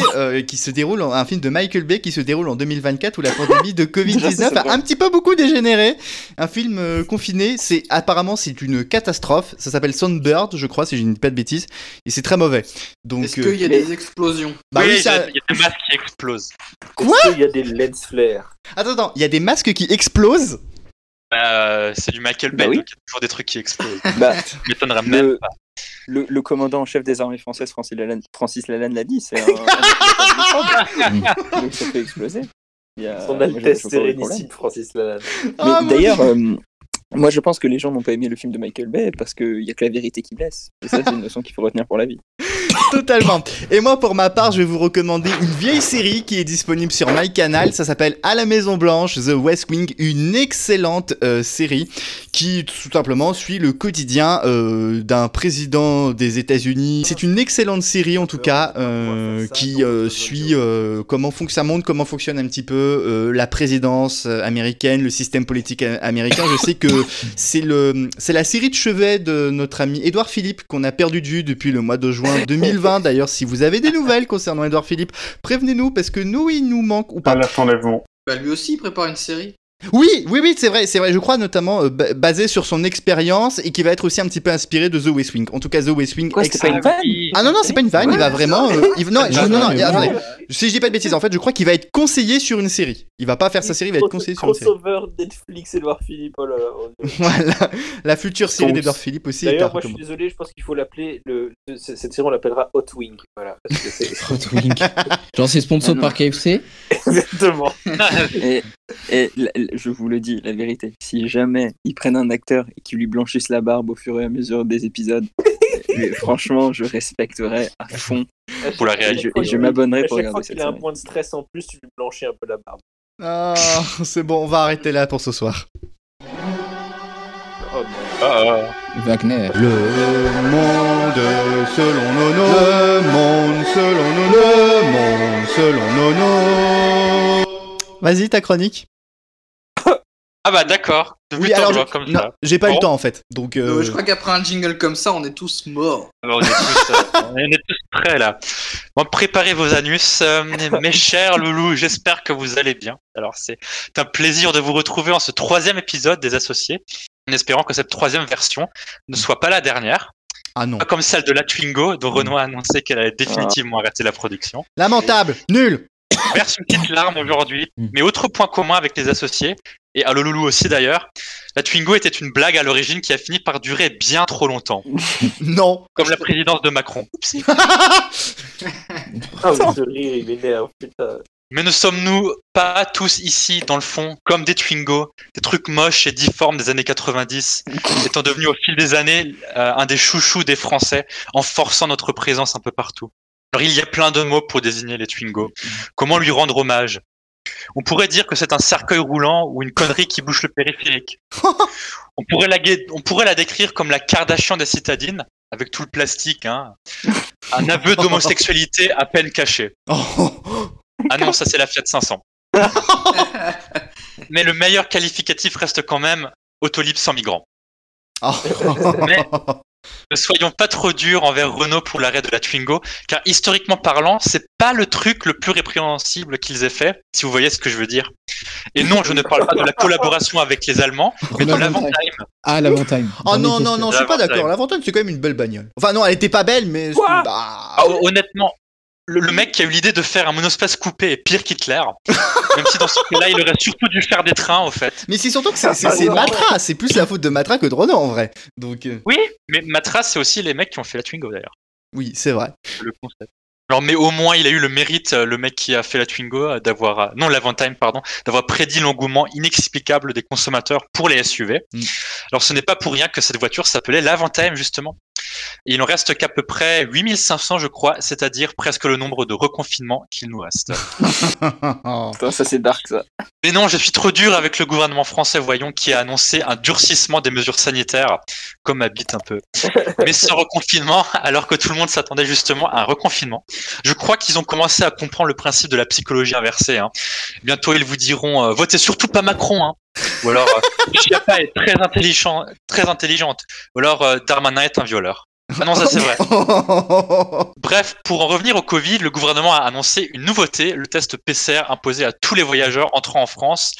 Speaker 2: qui se déroule, en, un film de Michael Bay qui se déroule en 2024 où la pandémie de Covid-19 a un petit peu beaucoup dégénéré. Un film confiné, c'est apparemment c'est une catastrophe. Ça s'appelle Soundbird, je crois, si je ne dis pas de bêtises, et c'est très mauvais. Bah
Speaker 1: Est-ce qu'il y a des explosions?
Speaker 2: Bah,
Speaker 6: oui, il y, a des masques qui explosent.
Speaker 2: Quoi?
Speaker 3: Il y a des lens flares.
Speaker 2: Attends, attends, il y a des masques qui explosent?
Speaker 6: Euh, c'est du Michael Bay,
Speaker 4: Bah oui.
Speaker 6: donc il y a toujours des trucs qui explosent.
Speaker 4: Bah,
Speaker 6: m'étonnerait même
Speaker 4: le,
Speaker 6: pas.
Speaker 4: le, le commandant en chef des armées françaises, Francis Lalanne, Francis Lalanne l'a dit, c'est un, donc ça peut exploser. Il y a-
Speaker 3: Son Altesse. Sérénissime, Francis Lalanne.
Speaker 4: Mais
Speaker 2: Ah,
Speaker 4: d'ailleurs, euh, moi je pense que les gens n'ont pas aimé le film de Michael Bay parce qu'il y a que la vérité qui blesse. Et ça, c'est une leçon qu'il faut retenir pour la vie.
Speaker 2: Totalement. Et moi, pour ma part, je vais vous recommander une vieille série qui est disponible sur MyCanal. Ça s'appelle À la Maison Blanche, The West Wing, une excellente euh, série qui tout simplement suit le quotidien euh, d'un président des États-Unis. C'est une excellente série en tout cas euh, qui suit comment fonctionne, ça montre comment fonctionne un petit peu la présidence américaine, le système politique américain. Je sais que c'est le, c'est la série de chevet de notre ami Édouard Philippe qu'on a perdu de vue depuis le mois de juin 2020. D'ailleurs, si vous avez des nouvelles concernant Édouard Philippe, prévenez-nous parce que nous, il nous manque ou pas.
Speaker 5: Alerte enlèvement.
Speaker 1: Bah lui aussi il prépare une série.
Speaker 2: Oui, oui, oui, c'est vrai, c'est vrai. Je crois notamment euh, ba- basé sur son expérience et qui va être aussi un petit peu inspiré de The West Wing. En tout cas, The West Wing.
Speaker 4: Quoi, c'était pas
Speaker 2: excellent.
Speaker 4: une
Speaker 2: Ah non non, c'est pas une vanne. il va vraiment. euh, il- Non, je- non, non, attendez.
Speaker 7: oui.
Speaker 2: Si je dis pas de bêtises, en fait, je crois qu'il va être conseillé sur une série. Il va pas faire sa série, il va être conseillé sur une série.
Speaker 3: Crossover Netflix Edouard Philippe. Oh là là. oh.
Speaker 2: Voilà, la future série d'Edouard Philippe aussi.
Speaker 3: D'ailleurs, moi je suis désolé, je pense qu'il faut l'appeler. Le... Cette série, on l'appellera Hot Wing. Voilà. Parce que c'est
Speaker 7: Hot Wing. Genre c'est sponsor
Speaker 4: Ah non.
Speaker 7: par KFC.
Speaker 3: exactement.
Speaker 4: Et, et je vous le dis, la vérité, si jamais ils prennent un acteur et qu'ils lui blanchissent la barbe au fur et à mesure des épisodes, mais franchement, je respecterai à fond.
Speaker 6: Pour la réalité.
Speaker 4: Et je m'abonnerai pour regarder cette
Speaker 3: qu'il a un point de stress en plus, tu lui blanchis un peu la barbe.
Speaker 2: Ah, c'est bon, on va arrêter là pour ce soir.
Speaker 3: Oh, non.
Speaker 6: Ah,
Speaker 7: Wagner.
Speaker 2: Le monde selon Nono. Le monde selon Nono. Le monde selon Nono. Vas-y, ta chronique.
Speaker 6: Ah bah d'accord. Depuis
Speaker 2: Oui,
Speaker 6: oui,
Speaker 2: alors, je-
Speaker 6: comme
Speaker 2: non,
Speaker 6: ça.
Speaker 2: j'ai pas eu le temps en fait. Donc, euh,
Speaker 1: Euh, je crois qu'après un jingle comme ça, on est tous morts.
Speaker 6: Alors, on, est tous, euh, on est tous prêts là. Bon, préparez vos anus, euh, mes chers loulous. J'espère que vous allez bien. Alors c'est un plaisir de vous retrouver en ce troisième épisode des Associés, en espérant que cette troisième version ne soit pas la dernière,
Speaker 2: ah non.
Speaker 6: pas comme celle de la Twingo, dont Renault a annoncé qu'elle allait définitivement arrêter la production.
Speaker 2: Lamentable, nul.
Speaker 6: Verse une petite larme aujourd'hui. Mais autre point commun avec les associés, et à Loulou aussi d'ailleurs, la Twingo était une blague à l'origine qui a fini par durer bien trop longtemps,
Speaker 2: Non.
Speaker 6: comme la présidence de Macron. Oups.
Speaker 3: Ah, mais ce rire, il m'énerve, putain.
Speaker 6: Mais ne sommes-nous pas tous ici, dans le fond, comme des Twingo, des trucs moches et difformes des années 90, étant devenus au fil des années euh, un des chouchous des Français, en forçant notre présence un peu partout Alors il y a plein de mots pour désigner les Twingo. Comment lui rendre hommage? On pourrait dire que c'est un cercueil roulant ou une connerie qui bouche le périphérique. on, pourrait la, gue- on pourrait la décrire comme la Kardashian des citadines, avec tout le plastique, hein. un aveu d'homosexualité à peine caché. Ah non, ça c'est la Fiat 500. Mais le meilleur qualificatif reste quand même Autolib sans migrants.
Speaker 2: Oh.
Speaker 6: Mais- Ne soyons pas trop durs envers Renault pour l'arrêt de la Twingo, car historiquement parlant, c'est pas le truc le plus répréhensible qu'ils aient fait, si vous voyez ce que je veux dire. Et non, je ne parle pas de la collaboration avec les Allemands, mais de l'Avantime.
Speaker 7: Ah, l'Avantime.
Speaker 2: Oh
Speaker 7: J'en
Speaker 2: non, non, non, je suis pas d'accord. L'Avantime, c'est quand même une belle bagnole. Enfin, non, elle était pas belle, mais.
Speaker 3: Quoi
Speaker 2: Bah,
Speaker 6: Ah, honnêtement, le, le mec qui a eu l'idée de faire un monospace coupé est pire qu'Hitler, même si dans ce cas-là, il aurait surtout dû faire des trains, au fait.
Speaker 2: Mais c'est surtout que c'est- c'est c'est Matra. C'est plus la faute de Matra que de Renault en vrai. Donc, euh,
Speaker 6: Oui, mais Matra, c'est aussi les mecs qui ont fait la Twingo d'ailleurs.
Speaker 2: oui, c'est vrai.
Speaker 6: le concept. Alors, mais au moins, il a eu le mérite, euh, le mec qui a fait la Twingo, euh, d'avoir, non, l'Avantime, pardon, d'avoir prédit l'engouement inexplicable des consommateurs pour les SUV.
Speaker 2: Mm.
Speaker 6: Alors, ce n'est pas pour rien que cette voiture s'appelait l'Avantime, justement. Et il en reste qu'à peu près 8500, je crois, c'est-à-dire presque le nombre de reconfinements qu'il nous reste.
Speaker 4: Ça c'est dark ça.
Speaker 6: Mais non, je suis trop dur avec le gouvernement français, voyons, qui a annoncé un durcissement des mesures sanitaires, comme habite un peu. Mais ce reconfinement, alors que tout le monde s'attendait justement à un reconfinement, je crois qu'ils ont commencé à comprendre le principe de la psychologie inversée. Hein. Bientôt, ils vous diront euh, votez surtout pas Macron, hein. Ou alors euh, Chiappa est très intelligent, très intelligente, ou alors euh, Darmanin est un violeur. Ah non, ça c'est vrai. Bref, pour en revenir au Covid, le gouvernement a annoncé une nouveauté, le test PCR imposé à tous les voyageurs entrant en France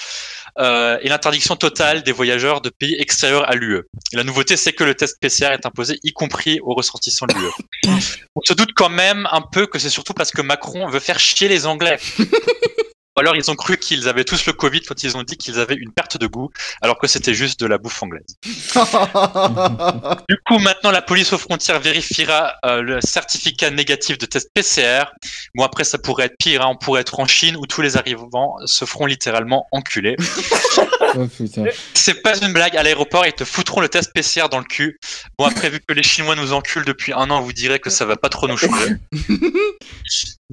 Speaker 6: euh, et l'interdiction totale des voyageurs de pays extérieurs à l'UE. La nouveauté, c'est que le test PCR est imposé y compris aux ressortissants de l'UE. On se doute quand même un peu que c'est surtout parce que Macron veut faire chier les Anglais. Ou alors ils ont cru qu'ils avaient tous le Covid quand ils ont dit qu'ils avaient une perte de goût, alors que c'était juste de la bouffe anglaise. du coup, maintenant la police aux frontières vérifiera euh, le certificat négatif de test PCR. Bon après ça pourrait être pire, hein. on pourrait être en Chine où tous les arrivants se feront littéralement enculer.
Speaker 7: Oh.
Speaker 6: C'est pas une blague, à l'aéroport ils te foutront le test PCR dans le cul. Bon après vu que les Chinois nous enculent depuis un an, vous direz que ça va pas trop nous changer.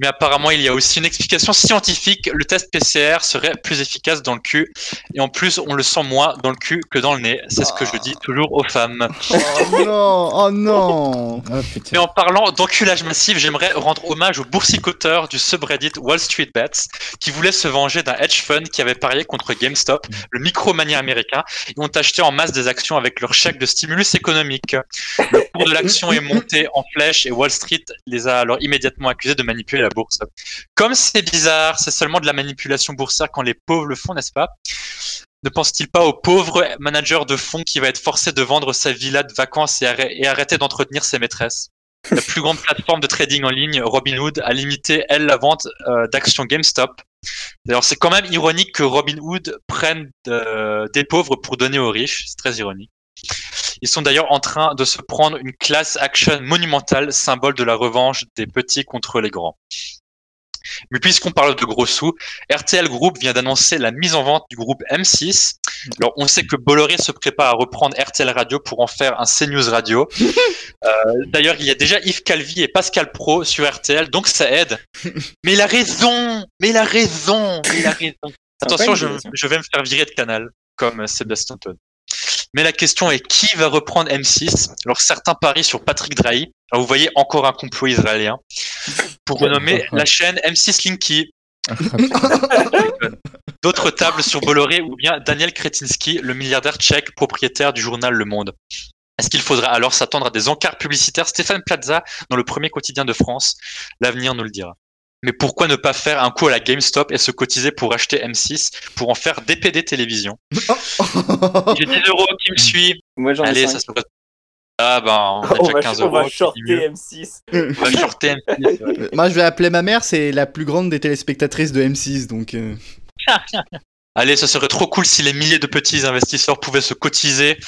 Speaker 6: Mais apparemment, il y a aussi une explication scientifique. Le test PCR serait plus efficace dans le cul. Et en plus, on le sent moins dans le cul que dans le nez. C'est ce que je dis toujours aux femmes.
Speaker 2: oh non, oh non.
Speaker 7: Oh,
Speaker 6: Et
Speaker 7: putain.
Speaker 6: en parlant d'enculage massif, j'aimerais rendre hommage au boursicoteur du subreddit Wall Street Bets qui voulait se venger d'un hedge fund qui avait parié contre GameStop, le micromania américain, et ont acheté en masse des actions avec leur chèque de stimulus économique. Le cours de l'action est monté en flèche et Wall Street les a alors immédiatement accusés de manipuler la bourse. Comme c'est bizarre, c'est seulement de la manipulation boursière quand les pauvres le font, n'est-ce pas? Ne pense-t-il pas au pauvre manager de fonds qui va être forcé de vendre sa villa de vacances et arrêter d'entretenir ses maîtresses? La plus grande plateforme de trading en ligne, Robinhood, a limité, elle, la vente euh, d'actions GameStop. D'ailleurs, c'est quand même ironique que Robinhood prenne euh, des pauvres pour donner aux riches. C'est très ironique. Ils sont d'ailleurs en train de se prendre une class action monumentale, symbole de la revanche des petits contre les grands. Mais puisqu'on parle de gros sous, RTL Group vient d'annoncer la mise en vente du groupe M6. Alors, on sait que Bolloré se prépare à reprendre RTL Radio pour en faire un CNews Radio. Euh, D'ailleurs, il y a déjà Yves Calvi et Pascal Pro sur RTL, donc ça aide. Mais il a raison Mais il a raison Mais il a raison Attention, je, je vais me faire virer de canal, comme Sébastien Todd. Mais la question est qui va reprendre M6 Alors certains parient sur Patrick Drahi. Alors vous voyez encore un complot israélien pour renommer la chaîne M6 Linky. D'autres tables sur Bolloré ou bien Daniel Kretinsky, le milliardaire tchèque propriétaire du journal Le Monde. Est-ce qu'il faudra alors s'attendre à des encarts publicitaires? Stéphane Plaza dans le premier quotidien de France L'avenir nous le dira. Mais pourquoi ne pas faire un coup à la GameStop et se cotiser pour acheter M6 pour en faire DPD télévision? J'ai 10 euros qui me suit.
Speaker 4: Moi j'en ai
Speaker 6: Allez, ça se passe. Ah ben, on a
Speaker 3: On
Speaker 6: déjà
Speaker 3: va,
Speaker 6: 15
Speaker 3: on
Speaker 6: euros.
Speaker 3: va
Speaker 6: c'est
Speaker 3: shorter
Speaker 6: mieux.
Speaker 3: M6.
Speaker 6: On va shorter M6. ouais.
Speaker 2: Euh, Moi, je vais appeler ma mère, c'est la plus grande des téléspectatrices de M6, donc. euh,
Speaker 6: Allez, ce serait trop cool si les milliers de petits investisseurs pouvaient se cotiser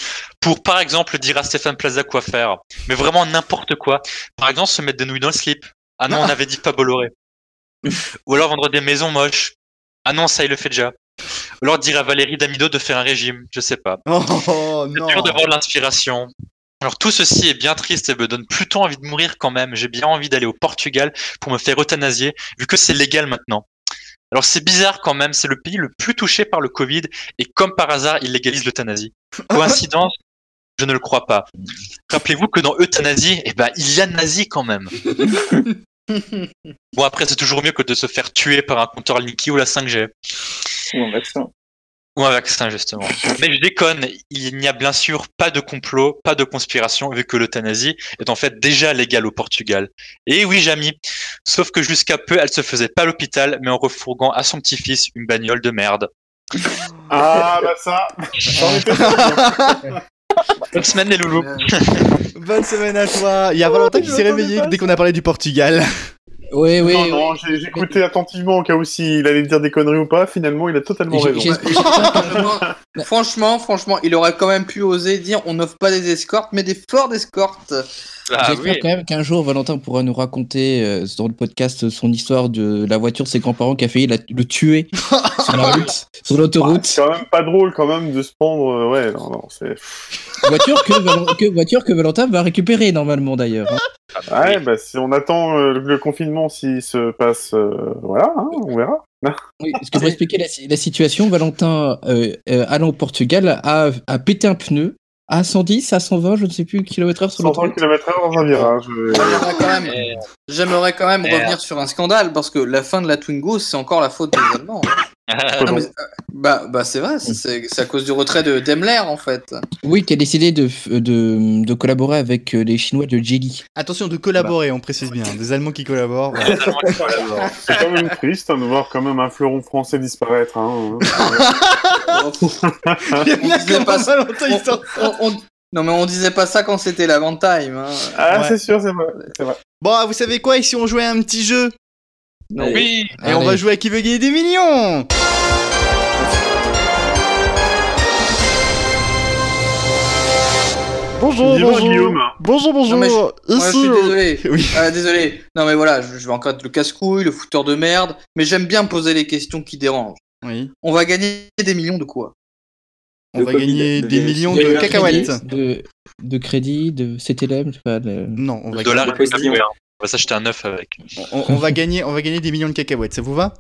Speaker 6: pour, par exemple, dire à Stéphane Plaza quoi faire. Mais vraiment n'importe quoi. Par exemple, se mettre des nouilles dans le slip. Ah non, on avait dit pas Bolloré. Ou alors vendre des maisons moches. Ah non, ça il le fait déjà. Ou alors dire à Valérie Damido de faire un régime. Je sais pas.
Speaker 2: Oh,
Speaker 6: C'est
Speaker 2: non.
Speaker 6: dur d'avoir de l'inspiration. Alors tout ceci est bien triste et me donne plutôt envie de mourir quand même. J'ai bien envie d'aller au Portugal pour me faire euthanasier, vu que c'est légal maintenant. Alors c'est bizarre quand même, c'est le pays le plus touché par le Covid et comme par hasard, il légalise l'euthanasie. Coïncidence? Je ne le crois pas. Rappelez-vous que dans euthanasie, eh ben, il y a nazi quand même. Bon après, c'est toujours mieux que de se faire tuer par un compteur Linky ou la 5G.
Speaker 4: Ou un vaccin.
Speaker 6: Ou un vaccin, justement. Mais je déconne, il n'y a bien sûr pas de complot, pas de conspiration, vu que l'euthanasie est en fait déjà légale au Portugal. Et oui, Jamy. Sauf que jusqu'à peu, elle se faisait pas à l'hôpital, mais en refourguant à son petit-fils une bagnole de merde.
Speaker 5: Ah, bah ça.
Speaker 6: Bonne semaine, les loulous.
Speaker 2: Bonne semaine à toi. Il y a Valentin qui s'y est réveillé dès qu'on a parlé du Portugal.
Speaker 7: Oui, oui.
Speaker 5: non, non, j'ai j'ai écouté attentivement au cas où s'il allait dire des conneries ou pas. Finalement, il a totalement
Speaker 7: J'ai-
Speaker 5: raison.
Speaker 1: franchement, franchement, il aurait quand même pu oser dire on n'offre pas des escortes, mais des forts d'escortes.
Speaker 6: Ah
Speaker 7: J'espère
Speaker 6: oui.
Speaker 7: quand même qu'un jour Valentin pourra nous raconter euh, dans le podcast son histoire de la voiture de ses grands-parents qui a failli la- le tuer sur la route, sur
Speaker 5: Bah,
Speaker 7: l'autoroute.
Speaker 5: C'est quand même pas drôle quand même de se prendre. euh, Ouais, non, non, c'est.
Speaker 7: voiture, que, voiture que Valentin va récupérer normalement d'ailleurs. hein.
Speaker 5: Ouais, bah si on attend euh, le confinement s'il se passe, euh, voilà, hein, on verra.
Speaker 7: Oui, parce que pour expliquer la, si- la situation, Valentin, euh, euh, allant au Portugal, a, a pété un pneu à 110, à 120, je ne sais plus, km/h sur
Speaker 5: 120
Speaker 7: l'autoroute.
Speaker 5: km/h dans un virage.
Speaker 1: J'aimerais quand même, j'aimerais quand même
Speaker 6: Merde.
Speaker 1: revenir sur un scandale parce que la fin de la Twingo, c'est encore la faute des Allemands. Non, mais, euh, bah, bah c'est vrai, c'est c'est à cause du retrait de Daimler en fait.
Speaker 7: Oui, qui a décidé de, f- de, de collaborer avec euh, les Chinois de Geely.
Speaker 2: Attention de collaborer, on précise bien. Des Allemands qui collaborent. voilà.
Speaker 5: C'est quand même triste hein, de voir quand même un fleuron français disparaître. Hein.
Speaker 1: Non mais on disait pas ça quand c'était la Time. Hein.
Speaker 5: Ah,
Speaker 2: Ouais.
Speaker 5: c'est sûr, c'est vrai. c'est vrai.
Speaker 2: Bon, vous savez quoi Et si on jouait à un petit jeu?
Speaker 6: Oui.
Speaker 2: Et on va jouer à qui veut gagner des millions
Speaker 8: Bonjour, bonjour.
Speaker 5: Guillaume.
Speaker 8: Bonjour, bonjour.
Speaker 1: Non, mais Moi, je
Speaker 8: Ici,
Speaker 1: suis désolé.
Speaker 2: Oui.
Speaker 1: Euh, désolé. Non mais voilà, je, je vais encore être le casse-couille, le fouteur de merde, mais j'aime bien poser les questions qui dérangent.
Speaker 2: Oui.
Speaker 1: On va gagner des millions de quoi?
Speaker 2: On va
Speaker 4: Covid,
Speaker 2: gagner des millions
Speaker 7: De
Speaker 2: de cacahuètes.
Speaker 7: De, de crédit, de CTLM, je sais pas. de-
Speaker 2: Non, on va,
Speaker 6: dollar,
Speaker 4: Question.
Speaker 6: ouais, on va s'acheter un œuf avec.
Speaker 2: on, on va gagner, on va gagner des millions de cacahuètes. Ça vous va?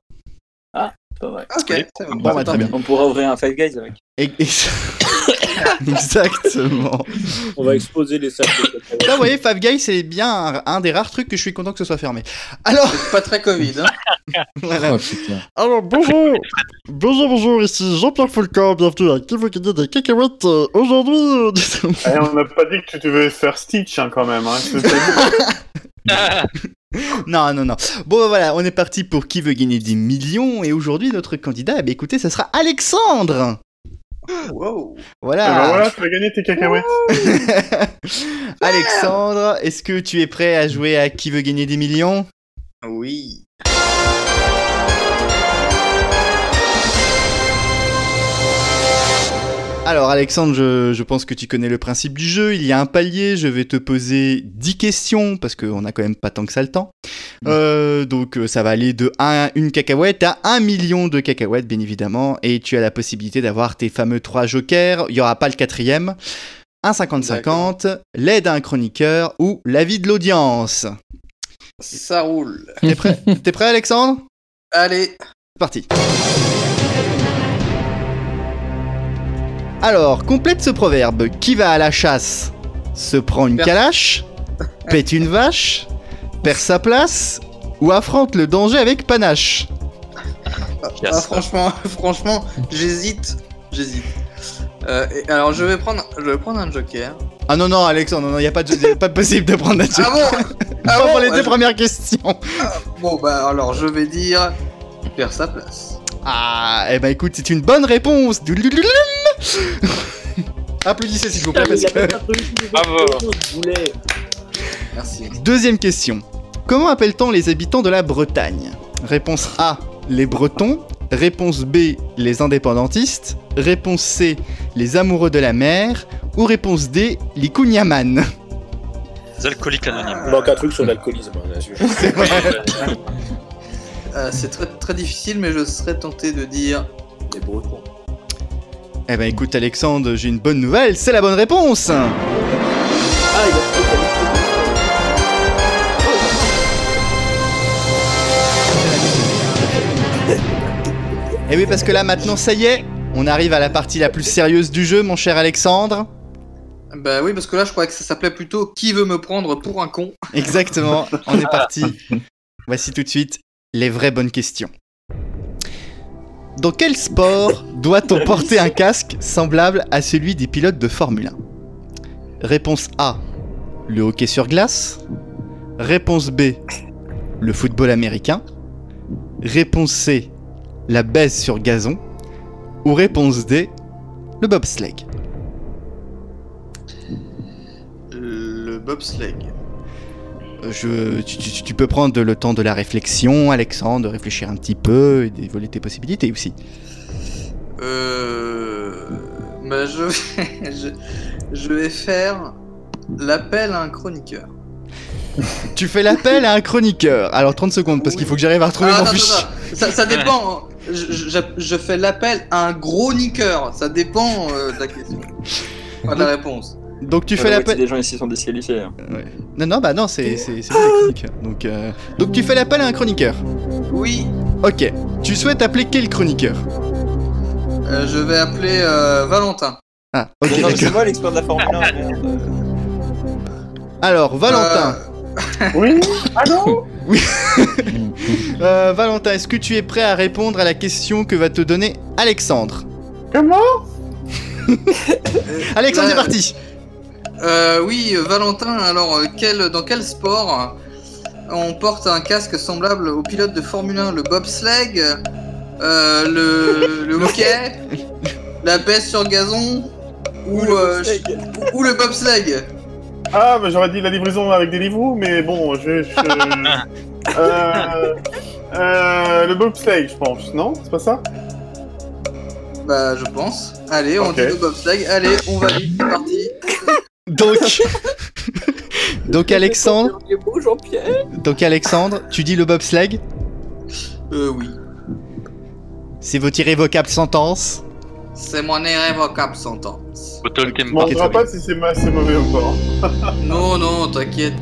Speaker 4: Pas vrai.
Speaker 1: Ok,
Speaker 6: Oui.
Speaker 1: ça va.
Speaker 2: Bon, bah, très bien.
Speaker 4: On pourra ouvrir un Five Guys avec.
Speaker 2: Et- et- Exactement.
Speaker 3: On va exposer les sacs de cacahuètes.
Speaker 2: Là, vous voyez, Five Guys, c'est bien un, un des rares trucs que je suis content que ce soit fermé. Alors,
Speaker 1: pas très Covid. Hein.
Speaker 2: voilà.
Speaker 7: Oh.
Speaker 8: Alors, bonjour. bonjour, bonjour. Ici Jean-Pierre Foulcan. Bienvenue à Qui veut gagner des cacahuètes. Euh, Aujourd'hui, euh,
Speaker 5: Eh, on n'a pas dit que tu devais faire Stitch hein, quand même. Hein.
Speaker 2: Non, non, non. Bon, bah, voilà, on est parti pour qui veut gagner des millions. Et aujourd'hui, notre candidat, eh bien, écoutez, ça sera Alexandre.
Speaker 1: Wow.
Speaker 5: Eh ben
Speaker 2: Voilà.
Speaker 5: voilà, tu vas gagner tes cacahuètes.
Speaker 2: Alexandre, est-ce que tu es prêt à jouer à qui veut gagner des millions?
Speaker 1: Oui.
Speaker 2: Alors Alexandre, je, je pense que tu connais le principe du jeu. Il y a un palier, je vais te poser 10 questions, parce qu'on a quand même pas tant que ça le temps. Euh, donc euh, ça va aller de 1, une cacahuète à 1 million de cacahuètes, bien évidemment. Et tu as la possibilité d'avoir tes fameux 3 jokers. Il n'y aura pas le quatrième. Un 50-50, l'aide à un chroniqueur ou l'avis de l'audience.
Speaker 1: Ça roule.
Speaker 2: T'es prêt? T'es prêt Alexandre?
Speaker 1: Allez.
Speaker 2: C'est parti. Alors, complète ce proverbe. Qui va à la chasse Se prend une calache Pète une vache Perd sa place Ou affronte le danger avec panache
Speaker 1: Ah, franchement, franchement, j'hésite. J'hésite. Euh, alors je vais prendre, je vais prendre un joker.
Speaker 2: Ah non, non, Alexandre, non, il n'y a pas de, y a pas possible de prendre un
Speaker 1: Ah bon Ah bon
Speaker 2: pour les
Speaker 1: Ouais,
Speaker 2: deux
Speaker 1: je-
Speaker 2: premières questions.
Speaker 1: Bon bah alors je vais dire perd sa place.
Speaker 2: Ah, eh ben écoute, c'est une bonne réponse. Applaudissez s'il vous plaît parce que...
Speaker 1: Merci.
Speaker 2: Deuxième question. Comment appelle-t-on les habitants de la Bretagne? Réponse A, les Bretons. Réponse B, les indépendantistes. Réponse C, les amoureux de la mer. Ou réponse D, les Kouniaman.
Speaker 6: Les alcooliques anonymes.
Speaker 3: Il manque un truc sur l'alcoolisme. hein.
Speaker 1: Euh, c'est très très difficile, mais je serais tenté de dire les Bretons.
Speaker 2: Eh ben écoute Alexandre, j'ai une bonne nouvelle, c'est la bonne réponse
Speaker 3: Ah, il a a-
Speaker 2: Eh oui parce que là maintenant ça y est, on arrive à la partie la plus sérieuse du jeu mon cher Alexandre.
Speaker 1: Bah oui, parce que là je crois que ça s'appelait plutôt qui veut me prendre pour un con?
Speaker 2: Exactement, on est parti. Voici tout de suite les vraies bonnes questions. Dans quel sport doit-on porter un casque semblable à celui des pilotes de Formule 1 Réponse A, le hockey sur glace. Réponse B, le football américain. Réponse C, la baisse sur gazon. Ou réponse D, le bobsleigh.
Speaker 1: Le bobsleigh.
Speaker 2: Je, tu, tu- tu peux prendre le temps de la réflexion, Alexandre, de réfléchir un petit peu et d'évoluer tes possibilités aussi.
Speaker 1: Euh. Bah, je vais, je, je vais faire l'appel à un chroniqueur.
Speaker 2: Tu fais l'appel à un chroniqueur. Alors 30 secondes, parce qu'il faut que j'arrive à retrouver
Speaker 1: Ah,
Speaker 2: mon fichier.
Speaker 1: ça, ça dépend. Je, je- je fais l'appel à un gros niqueur. Ça dépend euh, de la question. Pas de la réponse.
Speaker 2: Donc tu
Speaker 4: La
Speaker 2: fais
Speaker 4: moitié
Speaker 2: l'appel.
Speaker 4: des gens ici sont disqualifiés. hein.
Speaker 2: Non, non, bah non, c'est chroniqueur. Donc, euh, donc tu fais l'appel à un chroniqueur.
Speaker 1: Oui,
Speaker 2: Ok. Tu souhaites appeler quel chroniqueur?
Speaker 1: Euh, je vais appeler euh, Valentin.
Speaker 2: Ah, ok,
Speaker 4: c'est
Speaker 2: d'accord.
Speaker 4: moi l'expert de la Formule 1, merde.
Speaker 2: Alors, Valentin.
Speaker 5: Oui Allô?
Speaker 2: Euh, Valentin, est-ce que tu es prêt à répondre à la question que va te donner Alexandre?
Speaker 5: Comment?
Speaker 2: Alexandre, c'est
Speaker 1: Ouais.
Speaker 2: parti
Speaker 1: Euh, oui, euh, Valentin, alors euh, quel, dans quel sport on porte un casque semblable au pilote de Formule 1, le bobsleigh, euh, le, le hockey, la pêche sur gazon ou, euh, ou, ou le bobsleigh?
Speaker 5: Ah, bah j'aurais dit la livraison avec des livres, mais bon, je... je- euh... Euh... Le bobsleigh, je pense, non? C'est pas ça?
Speaker 1: Bah, je pense. Allez, on dit le bobsleigh. Allez, on valide, c'est parti.
Speaker 2: Donc. donc, Alexandre. Donc, Alexandre, tu dis le bobsleigh
Speaker 1: Euh, oui.
Speaker 2: C'est votre irrévocable sentence
Speaker 1: C'est mon irrévocable sentence.
Speaker 5: Je m'en pas si c'est ma- c'est mauvais ou pas.
Speaker 1: Non, non, t'inquiète.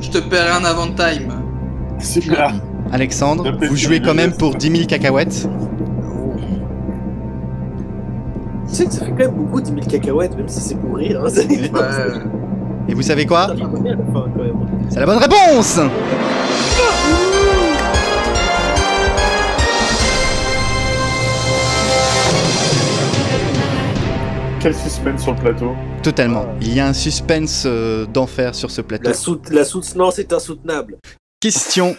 Speaker 1: Je te paierai un avant time.
Speaker 5: Super.
Speaker 2: Alexandre,
Speaker 5: Le
Speaker 2: vous jouez quand même pour 10 000 cacahuètes
Speaker 3: Tu sais que ça fait quand même beaucoup 10 000 cacahuètes, même si c'est pour rire. Hein.
Speaker 1: Ouais.
Speaker 2: Et vous savez quoi? C'est la bonne réponse
Speaker 5: Quel suspense sur le plateau.
Speaker 2: Totalement. Il y a un suspense euh, d'enfer sur ce plateau.
Speaker 3: La, la soutenance est insoutenable.
Speaker 2: Question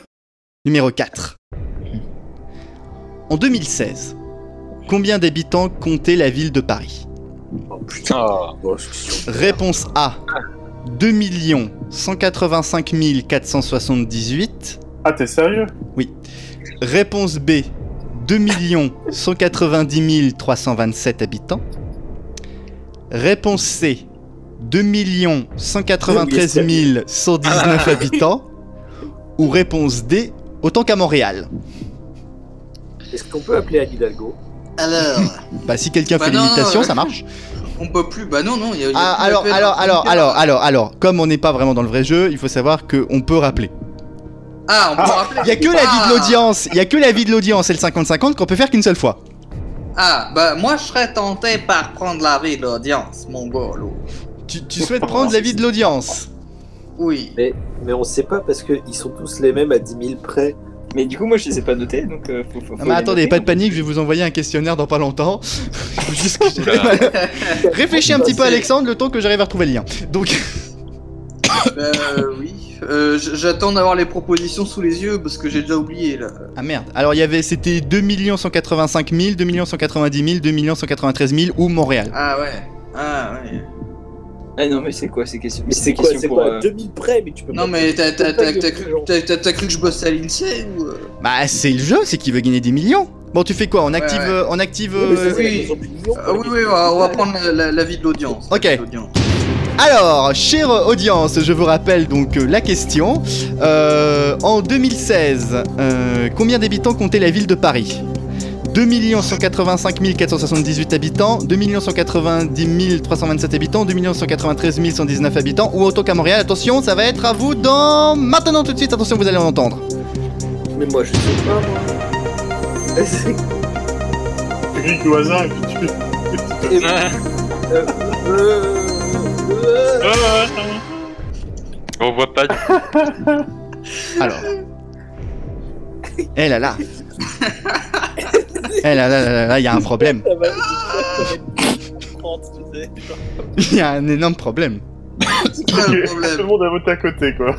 Speaker 2: numéro 4. En 2016, combien d'habitants comptait la ville de Paris
Speaker 3: Oh putain.
Speaker 6: Ah.
Speaker 3: C'est-
Speaker 2: Réponse A 2 185 478.
Speaker 5: Ah, t'es sérieux?
Speaker 2: Réponse B 2 190 327 habitants. Réponse C 2 193 119 habitants. Ou réponse D autant qu'à Montréal.
Speaker 3: Est-ce qu'on peut appeler Anne Hidalgo?
Speaker 1: Alors,
Speaker 2: Bah si quelqu'un
Speaker 1: Bah
Speaker 2: fait
Speaker 1: non,
Speaker 2: l'imitation, ça marche.
Speaker 1: on peut plus. Bah non, non, il y a. y a
Speaker 2: Ah,
Speaker 1: plus
Speaker 2: alors, alors,
Speaker 1: un
Speaker 2: alors, alors, alors, alors, comme on n'est pas vraiment dans le vrai jeu, il faut savoir qu'on peut rappeler.
Speaker 1: Ah, on peut
Speaker 5: Ah,
Speaker 1: rappeler.
Speaker 2: Il y a que la vie de l'audience, il y a que la vie de l'audience et le 50-50 qu'on peut faire qu'une seule fois.
Speaker 1: Ah, bah moi je serais tenté par prendre la vie de l'audience, mon golo.
Speaker 2: Tu, tu souhaites prendre la vie de l'audience?
Speaker 1: Oui.
Speaker 3: mais, mais on sait pas parce qu'ils sont tous les mêmes à 10 000 près.
Speaker 4: Mais du coup, moi, je les ai pas notés, donc euh, faut, faut, faut
Speaker 2: Ah, mais attendez,
Speaker 4: noter.
Speaker 2: pas de panique, je vais vous envoyer un questionnaire dans pas longtemps. Faut juste que j'arrive à- Réfléchis un petit peu, Alexandre, le temps que j'arrive à retrouver le lien. Donc,
Speaker 1: Euh, oui. Euh, J'attends d'avoir les propositions sous les yeux parce que j'ai déjà oublié là.
Speaker 2: ah merde. Alors il y avait, c'était 2 185 000, 2 190 000, 2 193 000 ou Montréal.
Speaker 1: Ah ouais. Ah ouais.
Speaker 4: Ah non, mais c'est quoi ces questions
Speaker 3: Mais
Speaker 4: C'est
Speaker 3: quoi
Speaker 4: questions
Speaker 3: C'est
Speaker 4: pour.
Speaker 3: quoi
Speaker 4: euh,
Speaker 3: 2000 près Mais tu peux
Speaker 1: Non
Speaker 3: pas-
Speaker 1: mais t'as cru, que je bossais à l'INSEE ou euh
Speaker 2: Bah c'est le jeu, c'est qu'il veut gagner des millions. Bon, tu fais quoi On active,
Speaker 1: ouais.
Speaker 2: euh, on active. Euh,
Speaker 1: oui. Ah oui
Speaker 3: la
Speaker 1: oui, on va, on va
Speaker 3: principale.
Speaker 1: prendre la, la- la vie de l'audience.
Speaker 2: Ok. Alors, chère audience, je vous rappelle donc euh, la question. Euh, en 2016, euh, combien d'habitants comptait la ville de Paris? 2 185 478 habitants, 2 190 327 habitants, 2 193 119 habitants, ou autant qu'à Montréal. Attention, ça va être à vous dans... Maintenant tout de suite, attention, vous allez en entendre.
Speaker 3: Mais moi je sais pas moi. C'est-
Speaker 5: au hasard et puis tu.
Speaker 3: Et- euh, euh, euh,
Speaker 6: On voit pas.
Speaker 2: Alors. Eh là là. Eh là là là là là, il y a un problème.
Speaker 3: ça va, ça va être 30, tu sais. genre.
Speaker 2: Il y a un énorme problème.
Speaker 5: Tout le monde a voté à côté, quoi.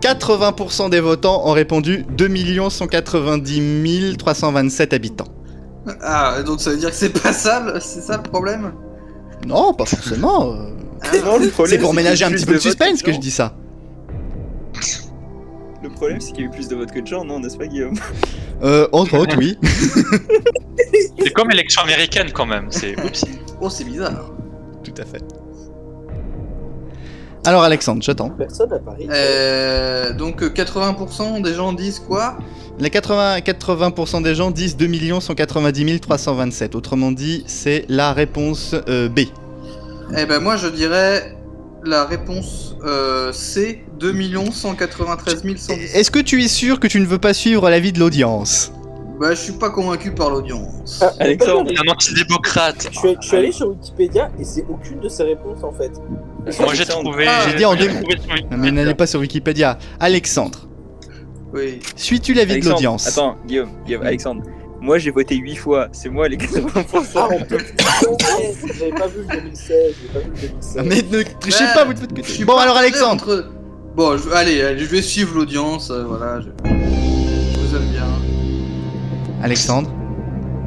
Speaker 2: 80% des votants ont répondu 2 190 327 habitants.
Speaker 1: Ah donc ça veut dire que c'est pas ça, le- c'est ça le problème?
Speaker 2: Non, pas forcément. euh.
Speaker 1: Ah,
Speaker 2: C'est pour ménager un petit peu de suspense que je dis ça.
Speaker 4: Le problème, c'est qu'il y a eu plus de votes que de gens, non, n'est-ce pas, Guillaume
Speaker 2: Euh, entre autres, oui.
Speaker 6: C'est comme l'élection américaine quand même. C'est oups.
Speaker 1: Oh, c'est bizarre.
Speaker 2: Tout à fait. Alors, Alexandre, j'attends.
Speaker 3: Personne à Paris.
Speaker 1: Euh, donc euh, 80% des gens disent quoi?
Speaker 2: Les 80, 80% des gens disent 2 190 327. Autrement dit, c'est la réponse euh, B.
Speaker 1: Eh ben moi je dirais la réponse euh, C, 2 193 110.
Speaker 2: Est-ce que tu es sûr que tu ne veux pas suivre l'avis de l'audience?
Speaker 1: Bah je suis pas convaincu par l'audience.
Speaker 3: Ah,
Speaker 4: Alexandre.
Speaker 6: Un antidémocrate.
Speaker 3: Je suis, je suis allé sur Wikipédia et c'est aucune de ces réponses en fait.
Speaker 6: Moi j'ai trouvé.
Speaker 1: Ah,
Speaker 2: J'ai dit en deux-
Speaker 6: trouvé sur
Speaker 2: Non, Mais n'allez pas sur Wikipédia. Alexandre,
Speaker 1: Oui.
Speaker 2: suis-tu l'avis de l'audience?
Speaker 4: Attends, Guillaume, Guillaume, Alexandre. Moi, j'ai voté 8 fois. C'est moi les 80%.
Speaker 3: Ah, on peut J'avais pas vu le 2016. J'avais pas vu le 2016.
Speaker 2: Mais ne trichez
Speaker 1: Ouais,
Speaker 2: pas, vous de votre
Speaker 1: Je
Speaker 2: côté.
Speaker 1: suis
Speaker 2: Bon, alors Alexandre,
Speaker 1: Bon, je... allez, allez, je vais suivre l'audience, euh, voilà. Je... je vous aime bien.
Speaker 2: Alexandre,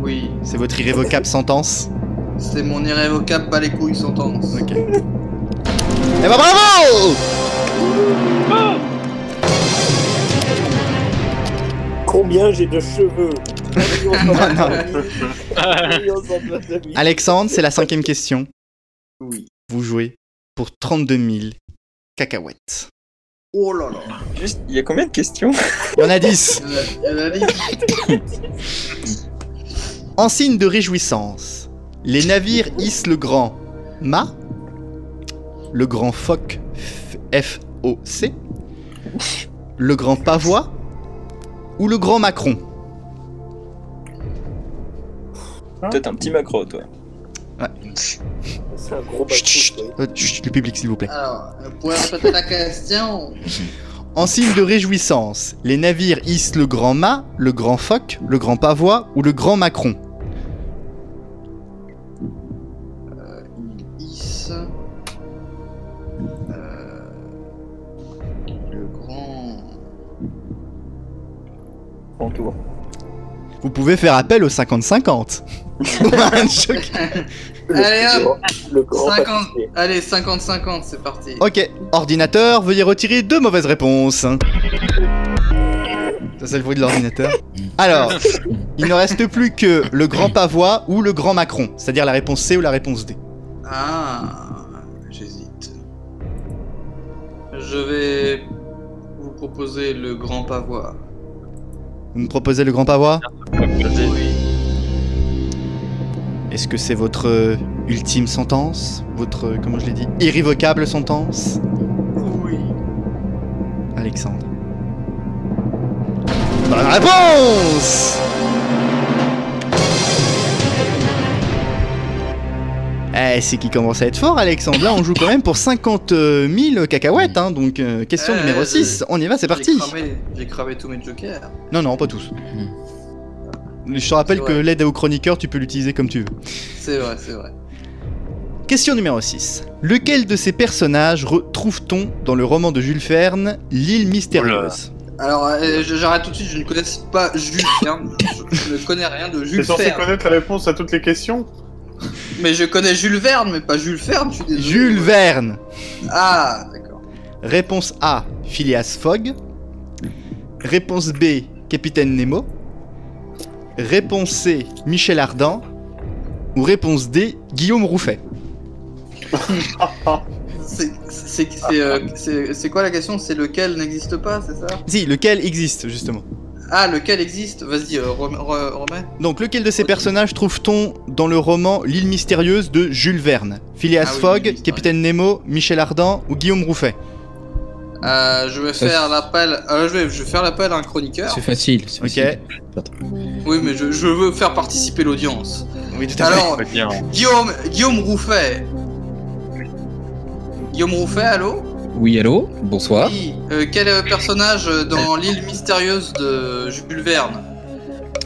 Speaker 1: Oui,
Speaker 2: c'est votre irrévocable sentence
Speaker 1: c'est mon irrévocable bas les couilles sentence.
Speaker 2: Ok. Eh ben bravo
Speaker 3: Combien j'ai de cheveux?
Speaker 2: Alexandre, c'est la cinquième question.
Speaker 1: Oui.
Speaker 2: Vous jouez pour 32 000 cacahuètes.
Speaker 1: Oh là là.
Speaker 4: Juste, il y a combien de questions?
Speaker 2: Il y en a 10
Speaker 1: Il y en a- il y en a dix.
Speaker 2: En signe de réjouissance, les navires hissent le grand mât, le grand phoque F-O-C, le grand pavois ou le grand Macron?
Speaker 4: Toi, t'es un petit macro, toi.
Speaker 3: C'est un gros
Speaker 2: Chut, chut, euh, chut, le public s'il vous plaît.
Speaker 1: Alors, pouvez répéter la question
Speaker 2: En signe de réjouissance, les navires hissent le grand mât, le grand phoque, le grand pavois ou le grand Macron
Speaker 1: Il hisse. Euh, le grand.
Speaker 4: En tour.
Speaker 2: Vous pouvez faire appel au 50-50. Un choc.
Speaker 3: Le
Speaker 1: Allez, hop.
Speaker 3: grand- Le grand
Speaker 1: 50.
Speaker 3: pâtissier.
Speaker 1: Allez, 50-50, c'est parti.
Speaker 2: ok, ordinateur, veuillez retirer deux mauvaises réponses. Ça c'est le bruit de l'ordinateur. Alors, il ne reste plus que le grand pavois ou le grand Macron, c'est-à-dire la réponse C ou la réponse D.
Speaker 1: Ah, j'hésite. Je vais vous proposer le grand pavois.
Speaker 2: Vous me proposez le grand pavois?
Speaker 1: Oui.
Speaker 2: Est-ce que c'est votre euh, ultime sentence? Votre, euh, comment je l'ai dit, irrévocable sentence?
Speaker 1: Oui.
Speaker 2: Alexandre. Bonne réponse Eh, c'est qui commence à être fort, Alexandre. Là, on joue quand même pour 50 000 cacahuètes, hein, donc euh, question
Speaker 1: Eh,
Speaker 2: numéro
Speaker 1: je-
Speaker 2: 6. On y va, c'est parti.
Speaker 1: j'ai cramé tous mes jokers.
Speaker 2: Non, non, pas tous. Je te rappelle que l'aide aux chroniqueurs, tu peux l'utiliser comme tu veux.
Speaker 1: C'est vrai, c'est vrai.
Speaker 2: Question numéro 6. Lequel de ces personnages retrouve-t-on dans le roman de Jules Verne, L'île mystérieuse
Speaker 1: Alors, euh, je- j'arrête tout de suite, je ne connais pas Jules Verne. Je, je ne connais rien de
Speaker 5: T'es
Speaker 1: Jules
Speaker 5: censé
Speaker 1: Verne.
Speaker 5: connaître la réponse à toutes les questions
Speaker 1: Mais je connais Jules Verne, mais pas Jules Verne, je suis désolé.
Speaker 2: Jules Verne
Speaker 1: Ah, d'accord.
Speaker 2: Réponse A, Phileas Fogg. Réponse B, Capitaine Nemo. Réponse C, Michel Ardan. Ou réponse D, Guillaume Rouffet.
Speaker 1: C'est- euh, c'est- quoi la question? C'est lequel n'existe pas, c'est ça?
Speaker 2: Si, lequel existe justement
Speaker 1: Ah, lequel existe? Vas-y, euh, rem- re- remets.
Speaker 2: Donc, lequel de ces personnages trouve-t-on dans le roman L'île mystérieuse de Jules Verne? Phileas
Speaker 1: Ah oui,
Speaker 2: Fogg. Capitaine Nemo, Michel Ardan ou Guillaume Rouffet?
Speaker 1: Euh, je vais faire l'appel. euh, je, vais, je vais faire l'appel à un chroniqueur.
Speaker 7: C'est facile. c'est
Speaker 2: Ok.
Speaker 7: facile.
Speaker 1: Oui, mais je, je veux faire participer l'audience.
Speaker 2: Oui, tout à fait.
Speaker 1: Alors. Guillaume, Guillaume Rouffet. Guillaume Rouffet, allô
Speaker 7: Oui, allô Bonsoir.
Speaker 1: Oui, euh, quel personnage dans l'île mystérieuse de Jules Verne?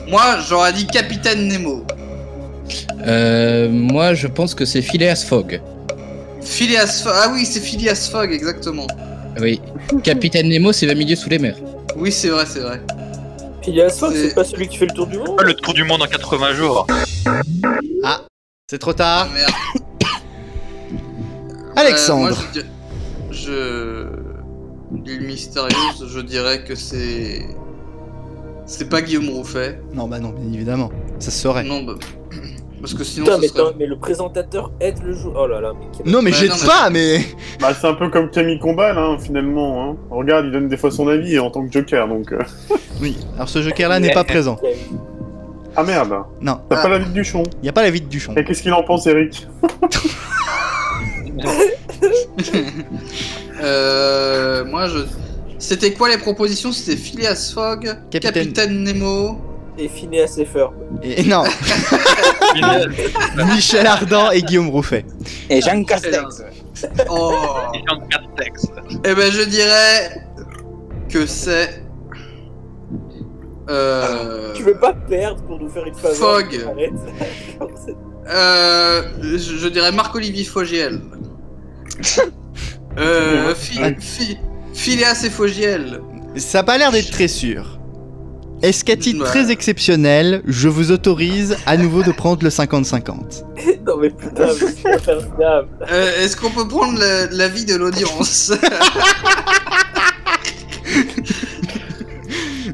Speaker 1: Moi, j'aurais dit Capitaine Nemo.
Speaker 7: Euh, moi, je pense que c'est Phileas Fogg.
Speaker 1: Phileas Fogg. Ah oui, c'est Phileas Fogg, exactement.
Speaker 7: Oui. Capitaine Nemo, c'est 20 milieux sous les mers.
Speaker 1: Oui, c'est vrai, c'est vrai.
Speaker 3: Phileas Fogg,
Speaker 1: C'est-
Speaker 3: c'est pas celui qui fait le tour du monde
Speaker 6: Ah, le tour du monde en 80 jours.
Speaker 2: C'est trop
Speaker 1: Ah
Speaker 2: tard.
Speaker 1: merde.
Speaker 2: Alexandre.
Speaker 1: Euh, moi, je, dis- je- L'île mystérieuse, je dirais que c'est. C'est pas Guillaume Rouffet.
Speaker 2: Non, bah non, bien évidemment. Ça se saurait.
Speaker 1: Non, bah. Parce que sinon.
Speaker 3: Putain, mais,
Speaker 1: serait-
Speaker 3: mais le présentateur aide le jour. Oh là là, mais quel-
Speaker 2: Non, mais
Speaker 1: Ouais, mais-
Speaker 2: pas, mais.
Speaker 5: Bah, c'est un peu comme Camille Combal, hein, finalement. Hein. Regarde, il donne des fois son avis en tant que Joker, donc... euh.
Speaker 2: Oui, alors ce joker-là n'est pas présent.
Speaker 5: Ah merde
Speaker 2: Non,
Speaker 5: T'as
Speaker 1: Ah.
Speaker 5: pas l'avis de Duchon
Speaker 2: il y a pas la vie de Duchon.
Speaker 5: Et qu'est-ce qu'il en pense, Eric?
Speaker 1: Euh, moi, je. C'était quoi les propositions? C'était Phileas Fogg,
Speaker 2: Capitaine-
Speaker 1: Capitaine, Nemo.
Speaker 3: Et Phineas et Ferb.
Speaker 2: Et non, Michel Ardan et Guillaume Rouffet.
Speaker 4: Et Jean Castex.
Speaker 1: Oh Eh ben, je dirais que c'est. Euh.
Speaker 3: Tu veux pas perdre pour nous faire une faveur
Speaker 1: Fogg.
Speaker 3: Arrête.
Speaker 1: Euh, je, je dirais Marc-Olivier Fogiel. euh, Phi- Phileas et Fogiel.
Speaker 2: Ça a pas l'air d'être très sûr. Est-ce qu'à titre
Speaker 1: Ouais.
Speaker 2: très exceptionnel, je vous autorise à nouveau de prendre le 50-50
Speaker 3: non mais putain, mais c'est.
Speaker 1: Euh, Est-ce qu'on peut prendre l'avis de l'audience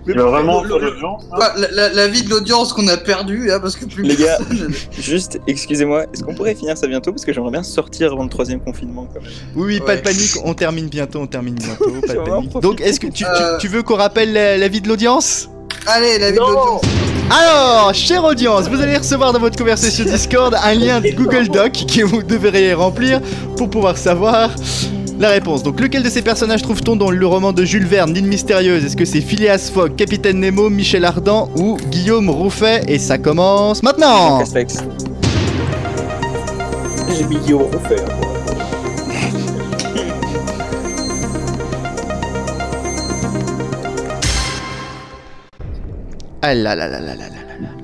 Speaker 5: va vraiment l'audience hein
Speaker 1: Quoi, la- la- L'avis de l'audience qu'on a perdu, hein, parce que plus
Speaker 4: Les gars.
Speaker 1: personne-
Speaker 4: Juste, excusez-moi, est-ce qu'on pourrait finir ça bientôt? Parce que j'aimerais bien sortir avant le troisième confinement quand même.
Speaker 2: Oui, oui, pas de panique, on termine bientôt, on termine bientôt, pas de panique. Donc, est-ce que tu, tu-
Speaker 1: Euh.
Speaker 2: tu veux qu'on rappelle la- l'avis de l'audience?
Speaker 1: Allez,
Speaker 3: Non
Speaker 1: l'audience.
Speaker 2: Alors, chère audience, vous allez recevoir dans votre conversation Discord un lien de Google Doc que vous devriez remplir pour pouvoir savoir la réponse. Donc, lequel de ces personnages trouve-t-on dans le roman de Jules Verne, L'île mystérieuse? Est-ce que c'est Phileas Fogg, Capitaine Nemo, Michel Ardan ou Guillaume Rouffet? Et ça commence maintenant.
Speaker 3: J'ai mis Guillaume Rouffet.
Speaker 2: Ah là là là là là là là.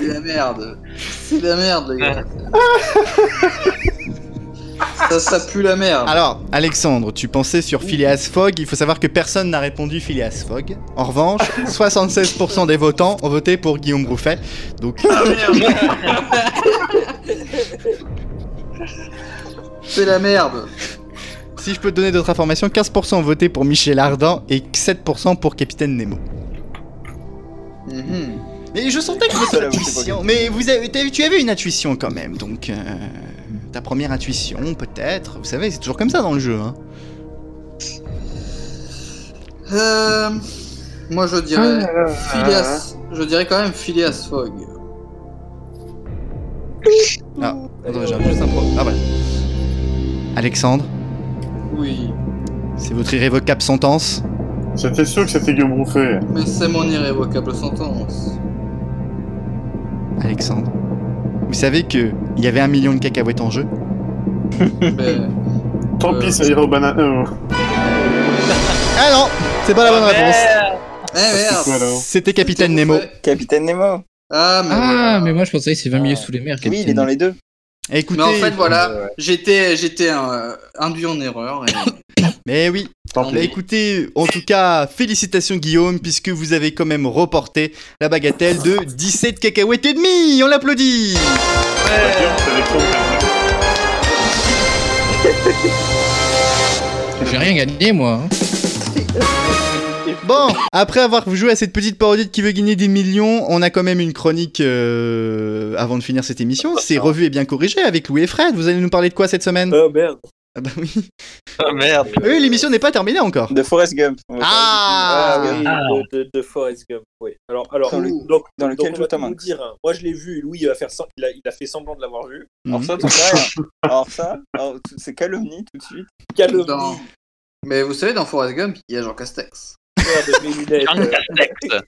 Speaker 1: C'est la merde. C'est la merde, les gars. ça, ça pue la merde.
Speaker 2: Alors, Alexandre, tu pensais sur Phileas Fogg. Il faut savoir que personne n'a répondu Phileas Fogg. En revanche, 76% des votants ont voté pour Guillaume Rouffet. Donc,
Speaker 1: C'est la merde.
Speaker 2: Si je peux te donner d'autres informations, 15% ont voté pour Michel Ardan et 7% pour Capitaine Nemo.
Speaker 1: Mhm.
Speaker 2: Mais je sentais que votre
Speaker 4: pour
Speaker 2: intuition. Mais vous avez, tu avais une intuition quand même, donc. euh, ta première intuition, peut-être. Vous savez, c'est toujours comme ça dans le jeu. Hein.
Speaker 1: Euh, moi, je dirais Phileas. Je dirais quand même Phileas Fogg.
Speaker 2: Ah, attends, j'ai juste un pro. Ah voilà. Alexandre,
Speaker 1: Oui,
Speaker 2: c'est votre irrévocable sentence.
Speaker 5: J'étais sûr que c'était Guillaume Rouffet.
Speaker 1: mais c'est mon irrévocable sentence.
Speaker 2: Alexandre. Vous savez que il y avait un million de cacahuètes en jeu
Speaker 1: Mais-
Speaker 5: Tant
Speaker 1: Euh,
Speaker 5: pis, ça ira au banane. euh,
Speaker 2: Ah non C'est pas la bonne réponse.
Speaker 1: Eh merde.
Speaker 5: quoi, alors
Speaker 2: C'était Capitaine Nemo.
Speaker 4: Capitaine Nemo.
Speaker 1: Ah, mais,
Speaker 7: Ah,
Speaker 1: voilà.
Speaker 7: mais moi je pensais que c'est 20 milieux sous les mers.
Speaker 4: Oui, il est dans les deux.
Speaker 2: Écoutez,
Speaker 1: Mais en fait, voilà,
Speaker 4: ouais.
Speaker 1: j'étais, j'étais euh, induit en erreur. et-
Speaker 2: mais oui.
Speaker 5: Tant
Speaker 2: Bah
Speaker 5: pis.
Speaker 2: écoutez, en tout cas, félicitations Guillaume, puisque vous avez quand même reporté la bagatelle de 17 cacahuètes et demi. On l'applaudit.
Speaker 7: J'ai rien gagné moi. hein.
Speaker 2: Bon, après avoir joué à cette petite parodie de qui veut gagner des millions, on a quand même une chronique euh, avant de finir cette émission. C'est revu et bien corrigé avec Louis et Fred. Vous allez nous parler de quoi cette semaine?
Speaker 3: Oh merde.
Speaker 2: Ah bah oui.
Speaker 6: Oh merde.
Speaker 2: Oui, l'émission n'est pas terminée encore.
Speaker 4: De Forrest Gump.
Speaker 2: Ah,
Speaker 3: oui,
Speaker 4: ah oui.
Speaker 3: de, de, de Forrest Gump. Oui. Alors, alors
Speaker 4: Dans le-
Speaker 3: donc,
Speaker 4: dans lequel
Speaker 3: donc, on va dire. hein. Moi, je l'ai vu. Louis, il a, faire sem- il, a, il a fait semblant de l'avoir vu.
Speaker 4: Ça, sais rien. Alors ça, alors, tout- c'est calomnie tout de suite.
Speaker 3: Calomnie.
Speaker 1: Dans- Mais vous savez, dans Forrest Gump, il y a Jean Castex.
Speaker 3: Merde, mes lunettes.
Speaker 6: Jean
Speaker 3: euh,
Speaker 6: Castex.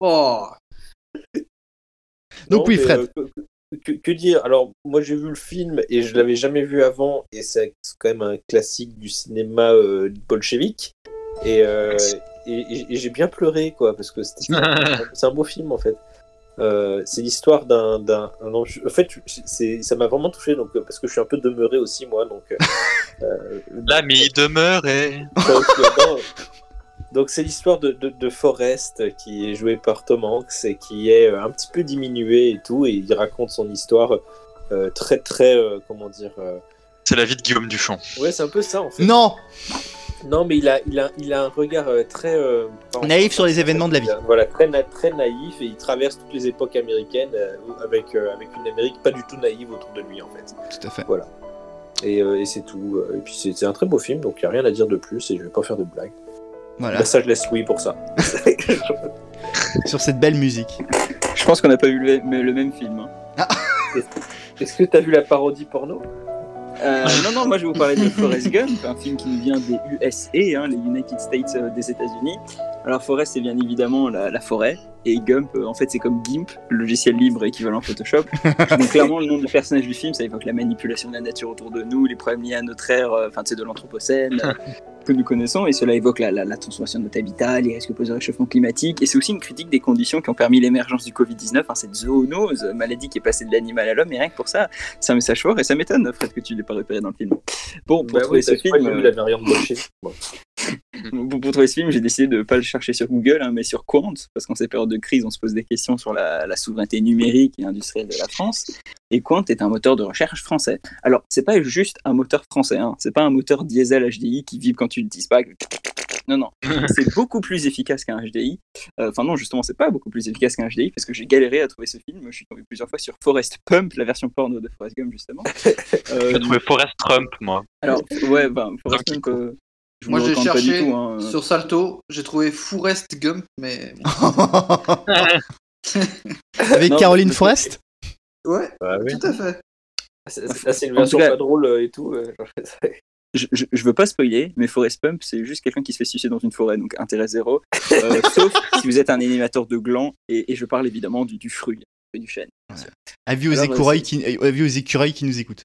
Speaker 1: Oh,
Speaker 2: Donc
Speaker 3: Non,
Speaker 2: oui, Fred.
Speaker 3: euh, que, dire? Alors, moi j'ai vu le film et je l'avais jamais vu avant, et c'est quand même un classique du cinéma euh, bolchevique. Et, euh, et, et- et j'ai bien pleuré, quoi, parce que c'est un beau film en fait. Euh, c'est l'histoire d'un En fait, c'est ça m'a vraiment touché, donc parce que je suis un peu demeuré aussi moi, donc.
Speaker 6: L'ami demeurait.
Speaker 3: Donc, euh, c'est l'histoire de, de, de Forrest qui est joué par Tom Hanks et qui est euh, un petit peu diminué et tout, et il raconte son histoire euh, très très euh, comment dire euh,
Speaker 6: C'est la vie de Guillaume Duchamp.
Speaker 3: Ouais, c'est un peu ça en fait.
Speaker 2: Non
Speaker 3: Non, mais il a, il a, il a un regard euh, très. euh, enfin,
Speaker 2: Naïf sur les événements de la vie.
Speaker 3: Voilà, très, na- très naïf et il traverse toutes les époques américaines euh, avec, euh, avec une Amérique pas du tout naïve autour de lui en fait.
Speaker 2: Tout à fait.
Speaker 3: Et, euh, et c'est tout. Et puis c'est c'est un très beau film, donc il n'y a rien à dire de plus et je vais pas faire de blagues.
Speaker 2: Voilà,
Speaker 3: Bah, ça, je laisse oui pour ça.
Speaker 2: sur cette belle musique.
Speaker 4: Je pense qu'on n'a pas vu le, mais le même film. hein.
Speaker 3: Est-ce que t'as vu la parodie porno?
Speaker 4: Euh, non, non, moi je vais vous parler de Forrest Gump, un film qui nous vient des USA, hein, les United States euh, des États-Unis. Alors Forrest, c'est bien évidemment la, la forêt, et Gump, euh, en fait, c'est comme GIMP, le logiciel libre équivalent Photoshop. Donc clairement, le nom du personnage du film, ça évoque la manipulation de la nature autour de nous, les problèmes liés à notre ère, euh, enfin, tu sais, de l'anthropocène. euh, que nous connaissons, et cela évoque la, la, la transformation de notre habitat, les risques posés au réchauffement climatique, et c'est aussi une critique des conditions qui ont permis l'émergence du Covid-19, hein, cette zoonose, maladie qui est passée de l'animal à l'homme, et rien que pour ça, c'est un message fort, et ça m'étonne, Fred, que tu l'aies pas repéré dans le film. Bon, pour
Speaker 3: Bah
Speaker 4: trouver
Speaker 3: oui,
Speaker 4: ce film, euh, pour, pour trouver ce film, j'ai décidé de pas le chercher sur Google, hein, mais sur Quant, parce qu'en ces périodes de crise, on se pose des questions sur la, la souveraineté numérique et industrielle de la France. Et Quant est un moteur de recherche français. Alors, c'est pas juste un moteur français, hein, c'est pas un moteur diesel HDI qui vibre quand tu le dis pas. Non, non, c'est beaucoup plus efficace qu'un HDI. Euh, Enfin, non, justement, c'est pas beaucoup plus efficace qu'un HDI parce que j'ai galéré à trouver ce film. Je suis tombé plusieurs fois sur Forest Pump, la version porno de Forrest Gump, justement. Euh,
Speaker 6: J'ai trouvé Forrest Trump, moi.
Speaker 4: alors, ouais, Forrest
Speaker 6: Donkey
Speaker 4: Gump, euh, je
Speaker 1: Moi j'ai cherché
Speaker 4: tout, hein.
Speaker 1: sur Salto, j'ai trouvé Forrest Gump, mais.
Speaker 2: Avec
Speaker 4: Non,
Speaker 2: Caroline
Speaker 4: mais-
Speaker 2: Forrest?
Speaker 1: Ouais,
Speaker 3: Bah oui.
Speaker 1: tout à fait.
Speaker 3: C'est- c'est- Là, c'est une version
Speaker 4: cas-
Speaker 3: pas drôle euh, et tout. euh,
Speaker 4: je, je, je veux pas spoiler, mais Forest Pump, c'est juste quelqu'un qui se fait sucer dans une forêt, donc intérêt zéro. Euh, sauf si vous êtes un animateur de glands, et, et je parle évidemment du, du fruit, et du chêne.
Speaker 2: Avis aux,
Speaker 4: Alors,
Speaker 2: écureuils qui, avis aux écureuils qui nous écoutent?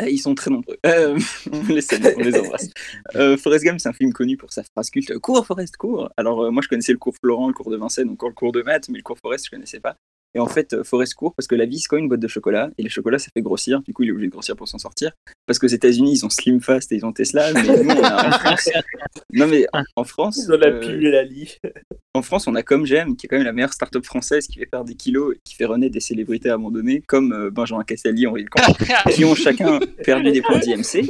Speaker 4: Euh, ils sont très nombreux. Euh, on les embrasse. Euh, Forrest c'est un film connu pour sa phrase culte Cours, Forrest, cours Alors, moi, je connaissais le cours Florent, le cours de Vincennes, encore le cours de maths, mais le cours Forrest, je connaissais pas. Et en fait, euh, Forrest court parce que la vie, c'est comme une boîte de chocolat, et le chocolat, ça fait grossir. Du coup, il est obligé de grossir pour s'en sortir. Parce qu'aux États-Unis, ils ont Slim Fast et ils ont Tesla, mais nous, on a en France. Non, mais en, France.
Speaker 3: Ils ont la
Speaker 4: euh,
Speaker 3: pilule et la lit.
Speaker 4: En France, on a comme J'aime, qui est quand même la meilleure start-up française qui fait perdre des kilos et qui fait renaître des célébrités abandonnées, comme euh, Benjamin Castaldi, Henri Lecomte, qui ont chacun perdu des points d'IMC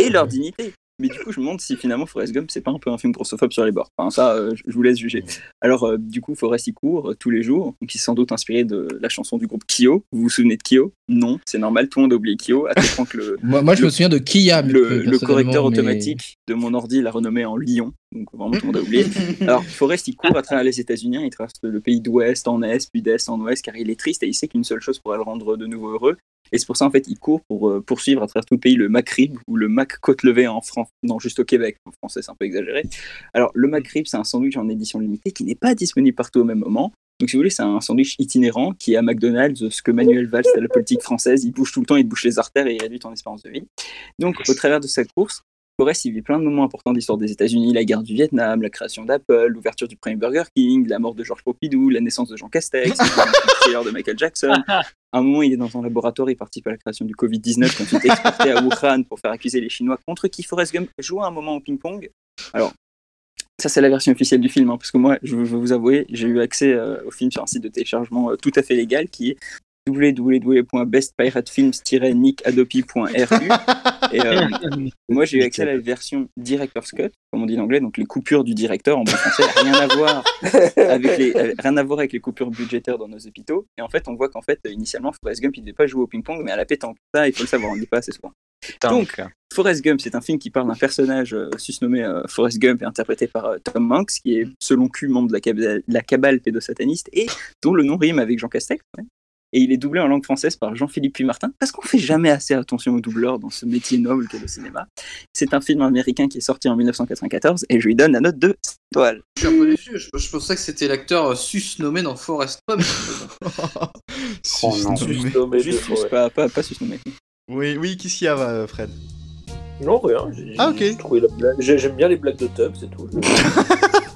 Speaker 4: et leur dignité. Mais du coup, je me demande si finalement Forrest Gump, c'est pas un peu un film grossophobe sur les bords. Enfin, ça, euh, je vous laisse juger. Alors, euh, du coup, Forrest, il court euh, tous les jours. Il s'est sans doute inspiré de la chanson du groupe Kyo. Vous vous souvenez de Kyo? Non, c'est normal, tout le monde a oublié Kyo. À tel point que le,
Speaker 7: Moi, moi, je
Speaker 4: Le-
Speaker 7: me souviens de Kia.
Speaker 4: le, le correcteur
Speaker 7: mais-
Speaker 4: automatique de mon ordi l'a renommé en Lion. Donc, vraiment, tout le monde a oublié. Alors, Forrest, il court à travers les États-Unis, il traverse le pays d'ouest en est, puis d'est en ouest, car il est triste et il sait qu'une seule chose pourrait le rendre de nouveau heureux. Et c'est pour ça, en fait, il court pour euh, poursuivre à travers tout le pays le McRib ou le Mac côte levée en France, non, juste au Québec. En français, c'est un peu exagéré. Alors, le McRib, c'est un sandwich en édition limitée qui n'est pas disponible partout au même moment. Donc, si vous voulez, c'est un sandwich itinérant qui est à McDonald's, ce que Manuel Valls, c'est la politique française, il bouge tout le temps, il te bouche les artères et il réduit ton espérance de vie. Donc, au travers de cette course, Forrest, il vit plein de moments importants de l'histoire des États-Unis, la guerre du Vietnam, la création d'Apple, l'ouverture du premier Burger King, la mort de Georges Pompidou, la naissance de Jean Castex, le de Michael Jackson. À un moment, il est dans un laboratoire, il participe à la création du Covid-19, quand il est exporté à Wuhan pour faire accuser les Chinois contre qui Forrest Gump joue un moment au ping-pong. Alors, ça, c'est la version officielle du film, hein, parce que moi, je veux vous avouer, j'ai eu accès euh, au film sur un site de téléchargement euh, tout à fait légal qui est www.bestpiratefilms-nickadopi.ru et euh, moi j'ai eu accès à la version director's cut comme on dit en anglais donc les coupures du directeur en bon français rien à voir avec les euh, rien à voir avec les coupures budgétaires dans nos hôpitaux. Et en fait on voit qu'en fait initialement Forrest Gump il devait pas jouer au ping-pong mais à la pétanque. Ça il faut le savoir on le dit pas assez souvent. Donc, Forrest Gump, c'est un film qui parle d'un personnage euh, susnommé euh, Forrest Gump et interprété par euh, Tom Hanks, qui est, selon Q, membre de la, cabale, la cabale pédosataniste et dont le nom rime avec Jean Castex. ouais. Et il est doublé en langue française par Jean-Philippe Puy-Martin, parce qu'on fait jamais assez attention aux doubleurs dans ce métier noble qu'est le cinéma. C'est un film américain qui est sorti en 1994 et je lui donne la note de 5 étoiles.
Speaker 1: Je suis un peu déçu, je, je pensais que c'était l'acteur euh, susnommé dans Forrest Gump.
Speaker 5: Oh.
Speaker 2: Susnommé.
Speaker 4: Juste pas, pas, pas susnommé.
Speaker 2: Oui, oui, qu'est-ce qu'il y a, euh, Fred?
Speaker 3: Non, rien. j'ai-
Speaker 2: Ah, ok.
Speaker 3: j'ai trouvé la blague- j'ai- J'aime bien les blagues de Tub, c'est tout.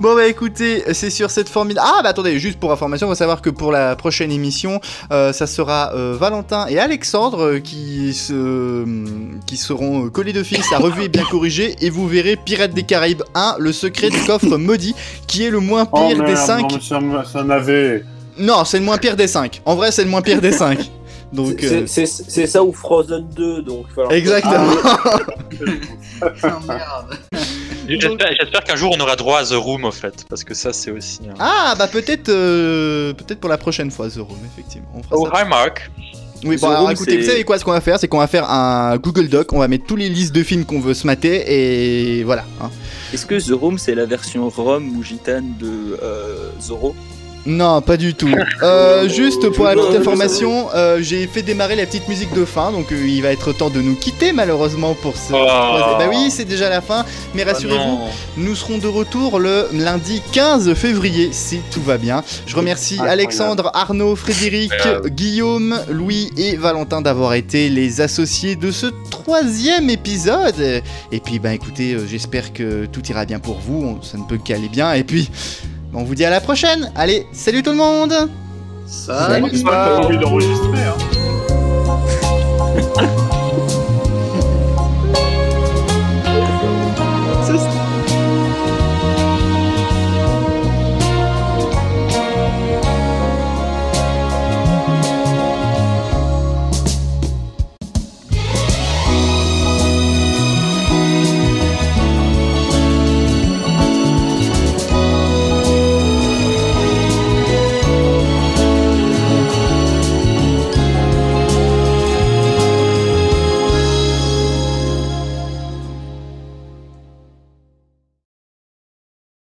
Speaker 2: Bon bah écoutez, c'est sur cette formule. Ah bah attendez, juste pour information, on va savoir que pour la prochaine émission, euh, ça sera euh, Valentin et Alexandre euh, qui, se, qui seront collés de fils. La revue est bien corrigée et vous verrez Pirates des Caraïbes 1, le secret du coffre maudit, qui est le moins pire
Speaker 5: Oh
Speaker 2: des
Speaker 5: merde,
Speaker 2: 5.
Speaker 5: non, ça.
Speaker 2: Non, c'est le moins pire des 5. En vrai, c'est le moins pire des 5. Donc,
Speaker 3: C'est-
Speaker 2: euh,
Speaker 3: ça ou Frozen 2, donc. il va falloir-
Speaker 2: Exactement.
Speaker 1: Ah, merde.
Speaker 6: J'espère qu'un jour on aura droit à The Room, au fait, parce que ça, c'est aussi. un-
Speaker 2: Ah, bah peut-être euh, peut-être pour la prochaine fois, The Room, effectivement. On fera
Speaker 6: Oh,
Speaker 2: ça.
Speaker 6: hi Mark.
Speaker 2: Oui,
Speaker 4: The
Speaker 2: bon, alors
Speaker 4: Room,
Speaker 2: écoutez, vous savez quoi, ce qu'on va faire, c'est qu'on va faire un Google Doc, on va mettre tous les listes de films qu'on veut se mater, et voilà. hein.
Speaker 4: Est-ce que The Room c'est la version rome ou gitane de euh, Zorro?
Speaker 2: Non, pas du tout. Euh, juste pour la petite information, euh, j'ai fait démarrer la petite musique de fin, donc euh, il va être temps de nous quitter malheureusement pour ce.
Speaker 6: Oh.
Speaker 2: Bah oui, c'est déjà la fin, mais
Speaker 6: Ah
Speaker 2: rassurez-vous, nous serons de retour le lundi 15 février si tout va bien. Je remercie. Alexandre, Arnaud, Frédéric. Guillaume, Louis et Valentin d'avoir été les associés de ce troisième épisode. Et puis, bah écoutez, j'espère que tout ira bien pour vous, ça ne peut qu'aller bien. Et puis, on vous dit à la prochaine. Allez, salut tout le monde
Speaker 1: Salut.
Speaker 5: Envie d'enregistrer, hein.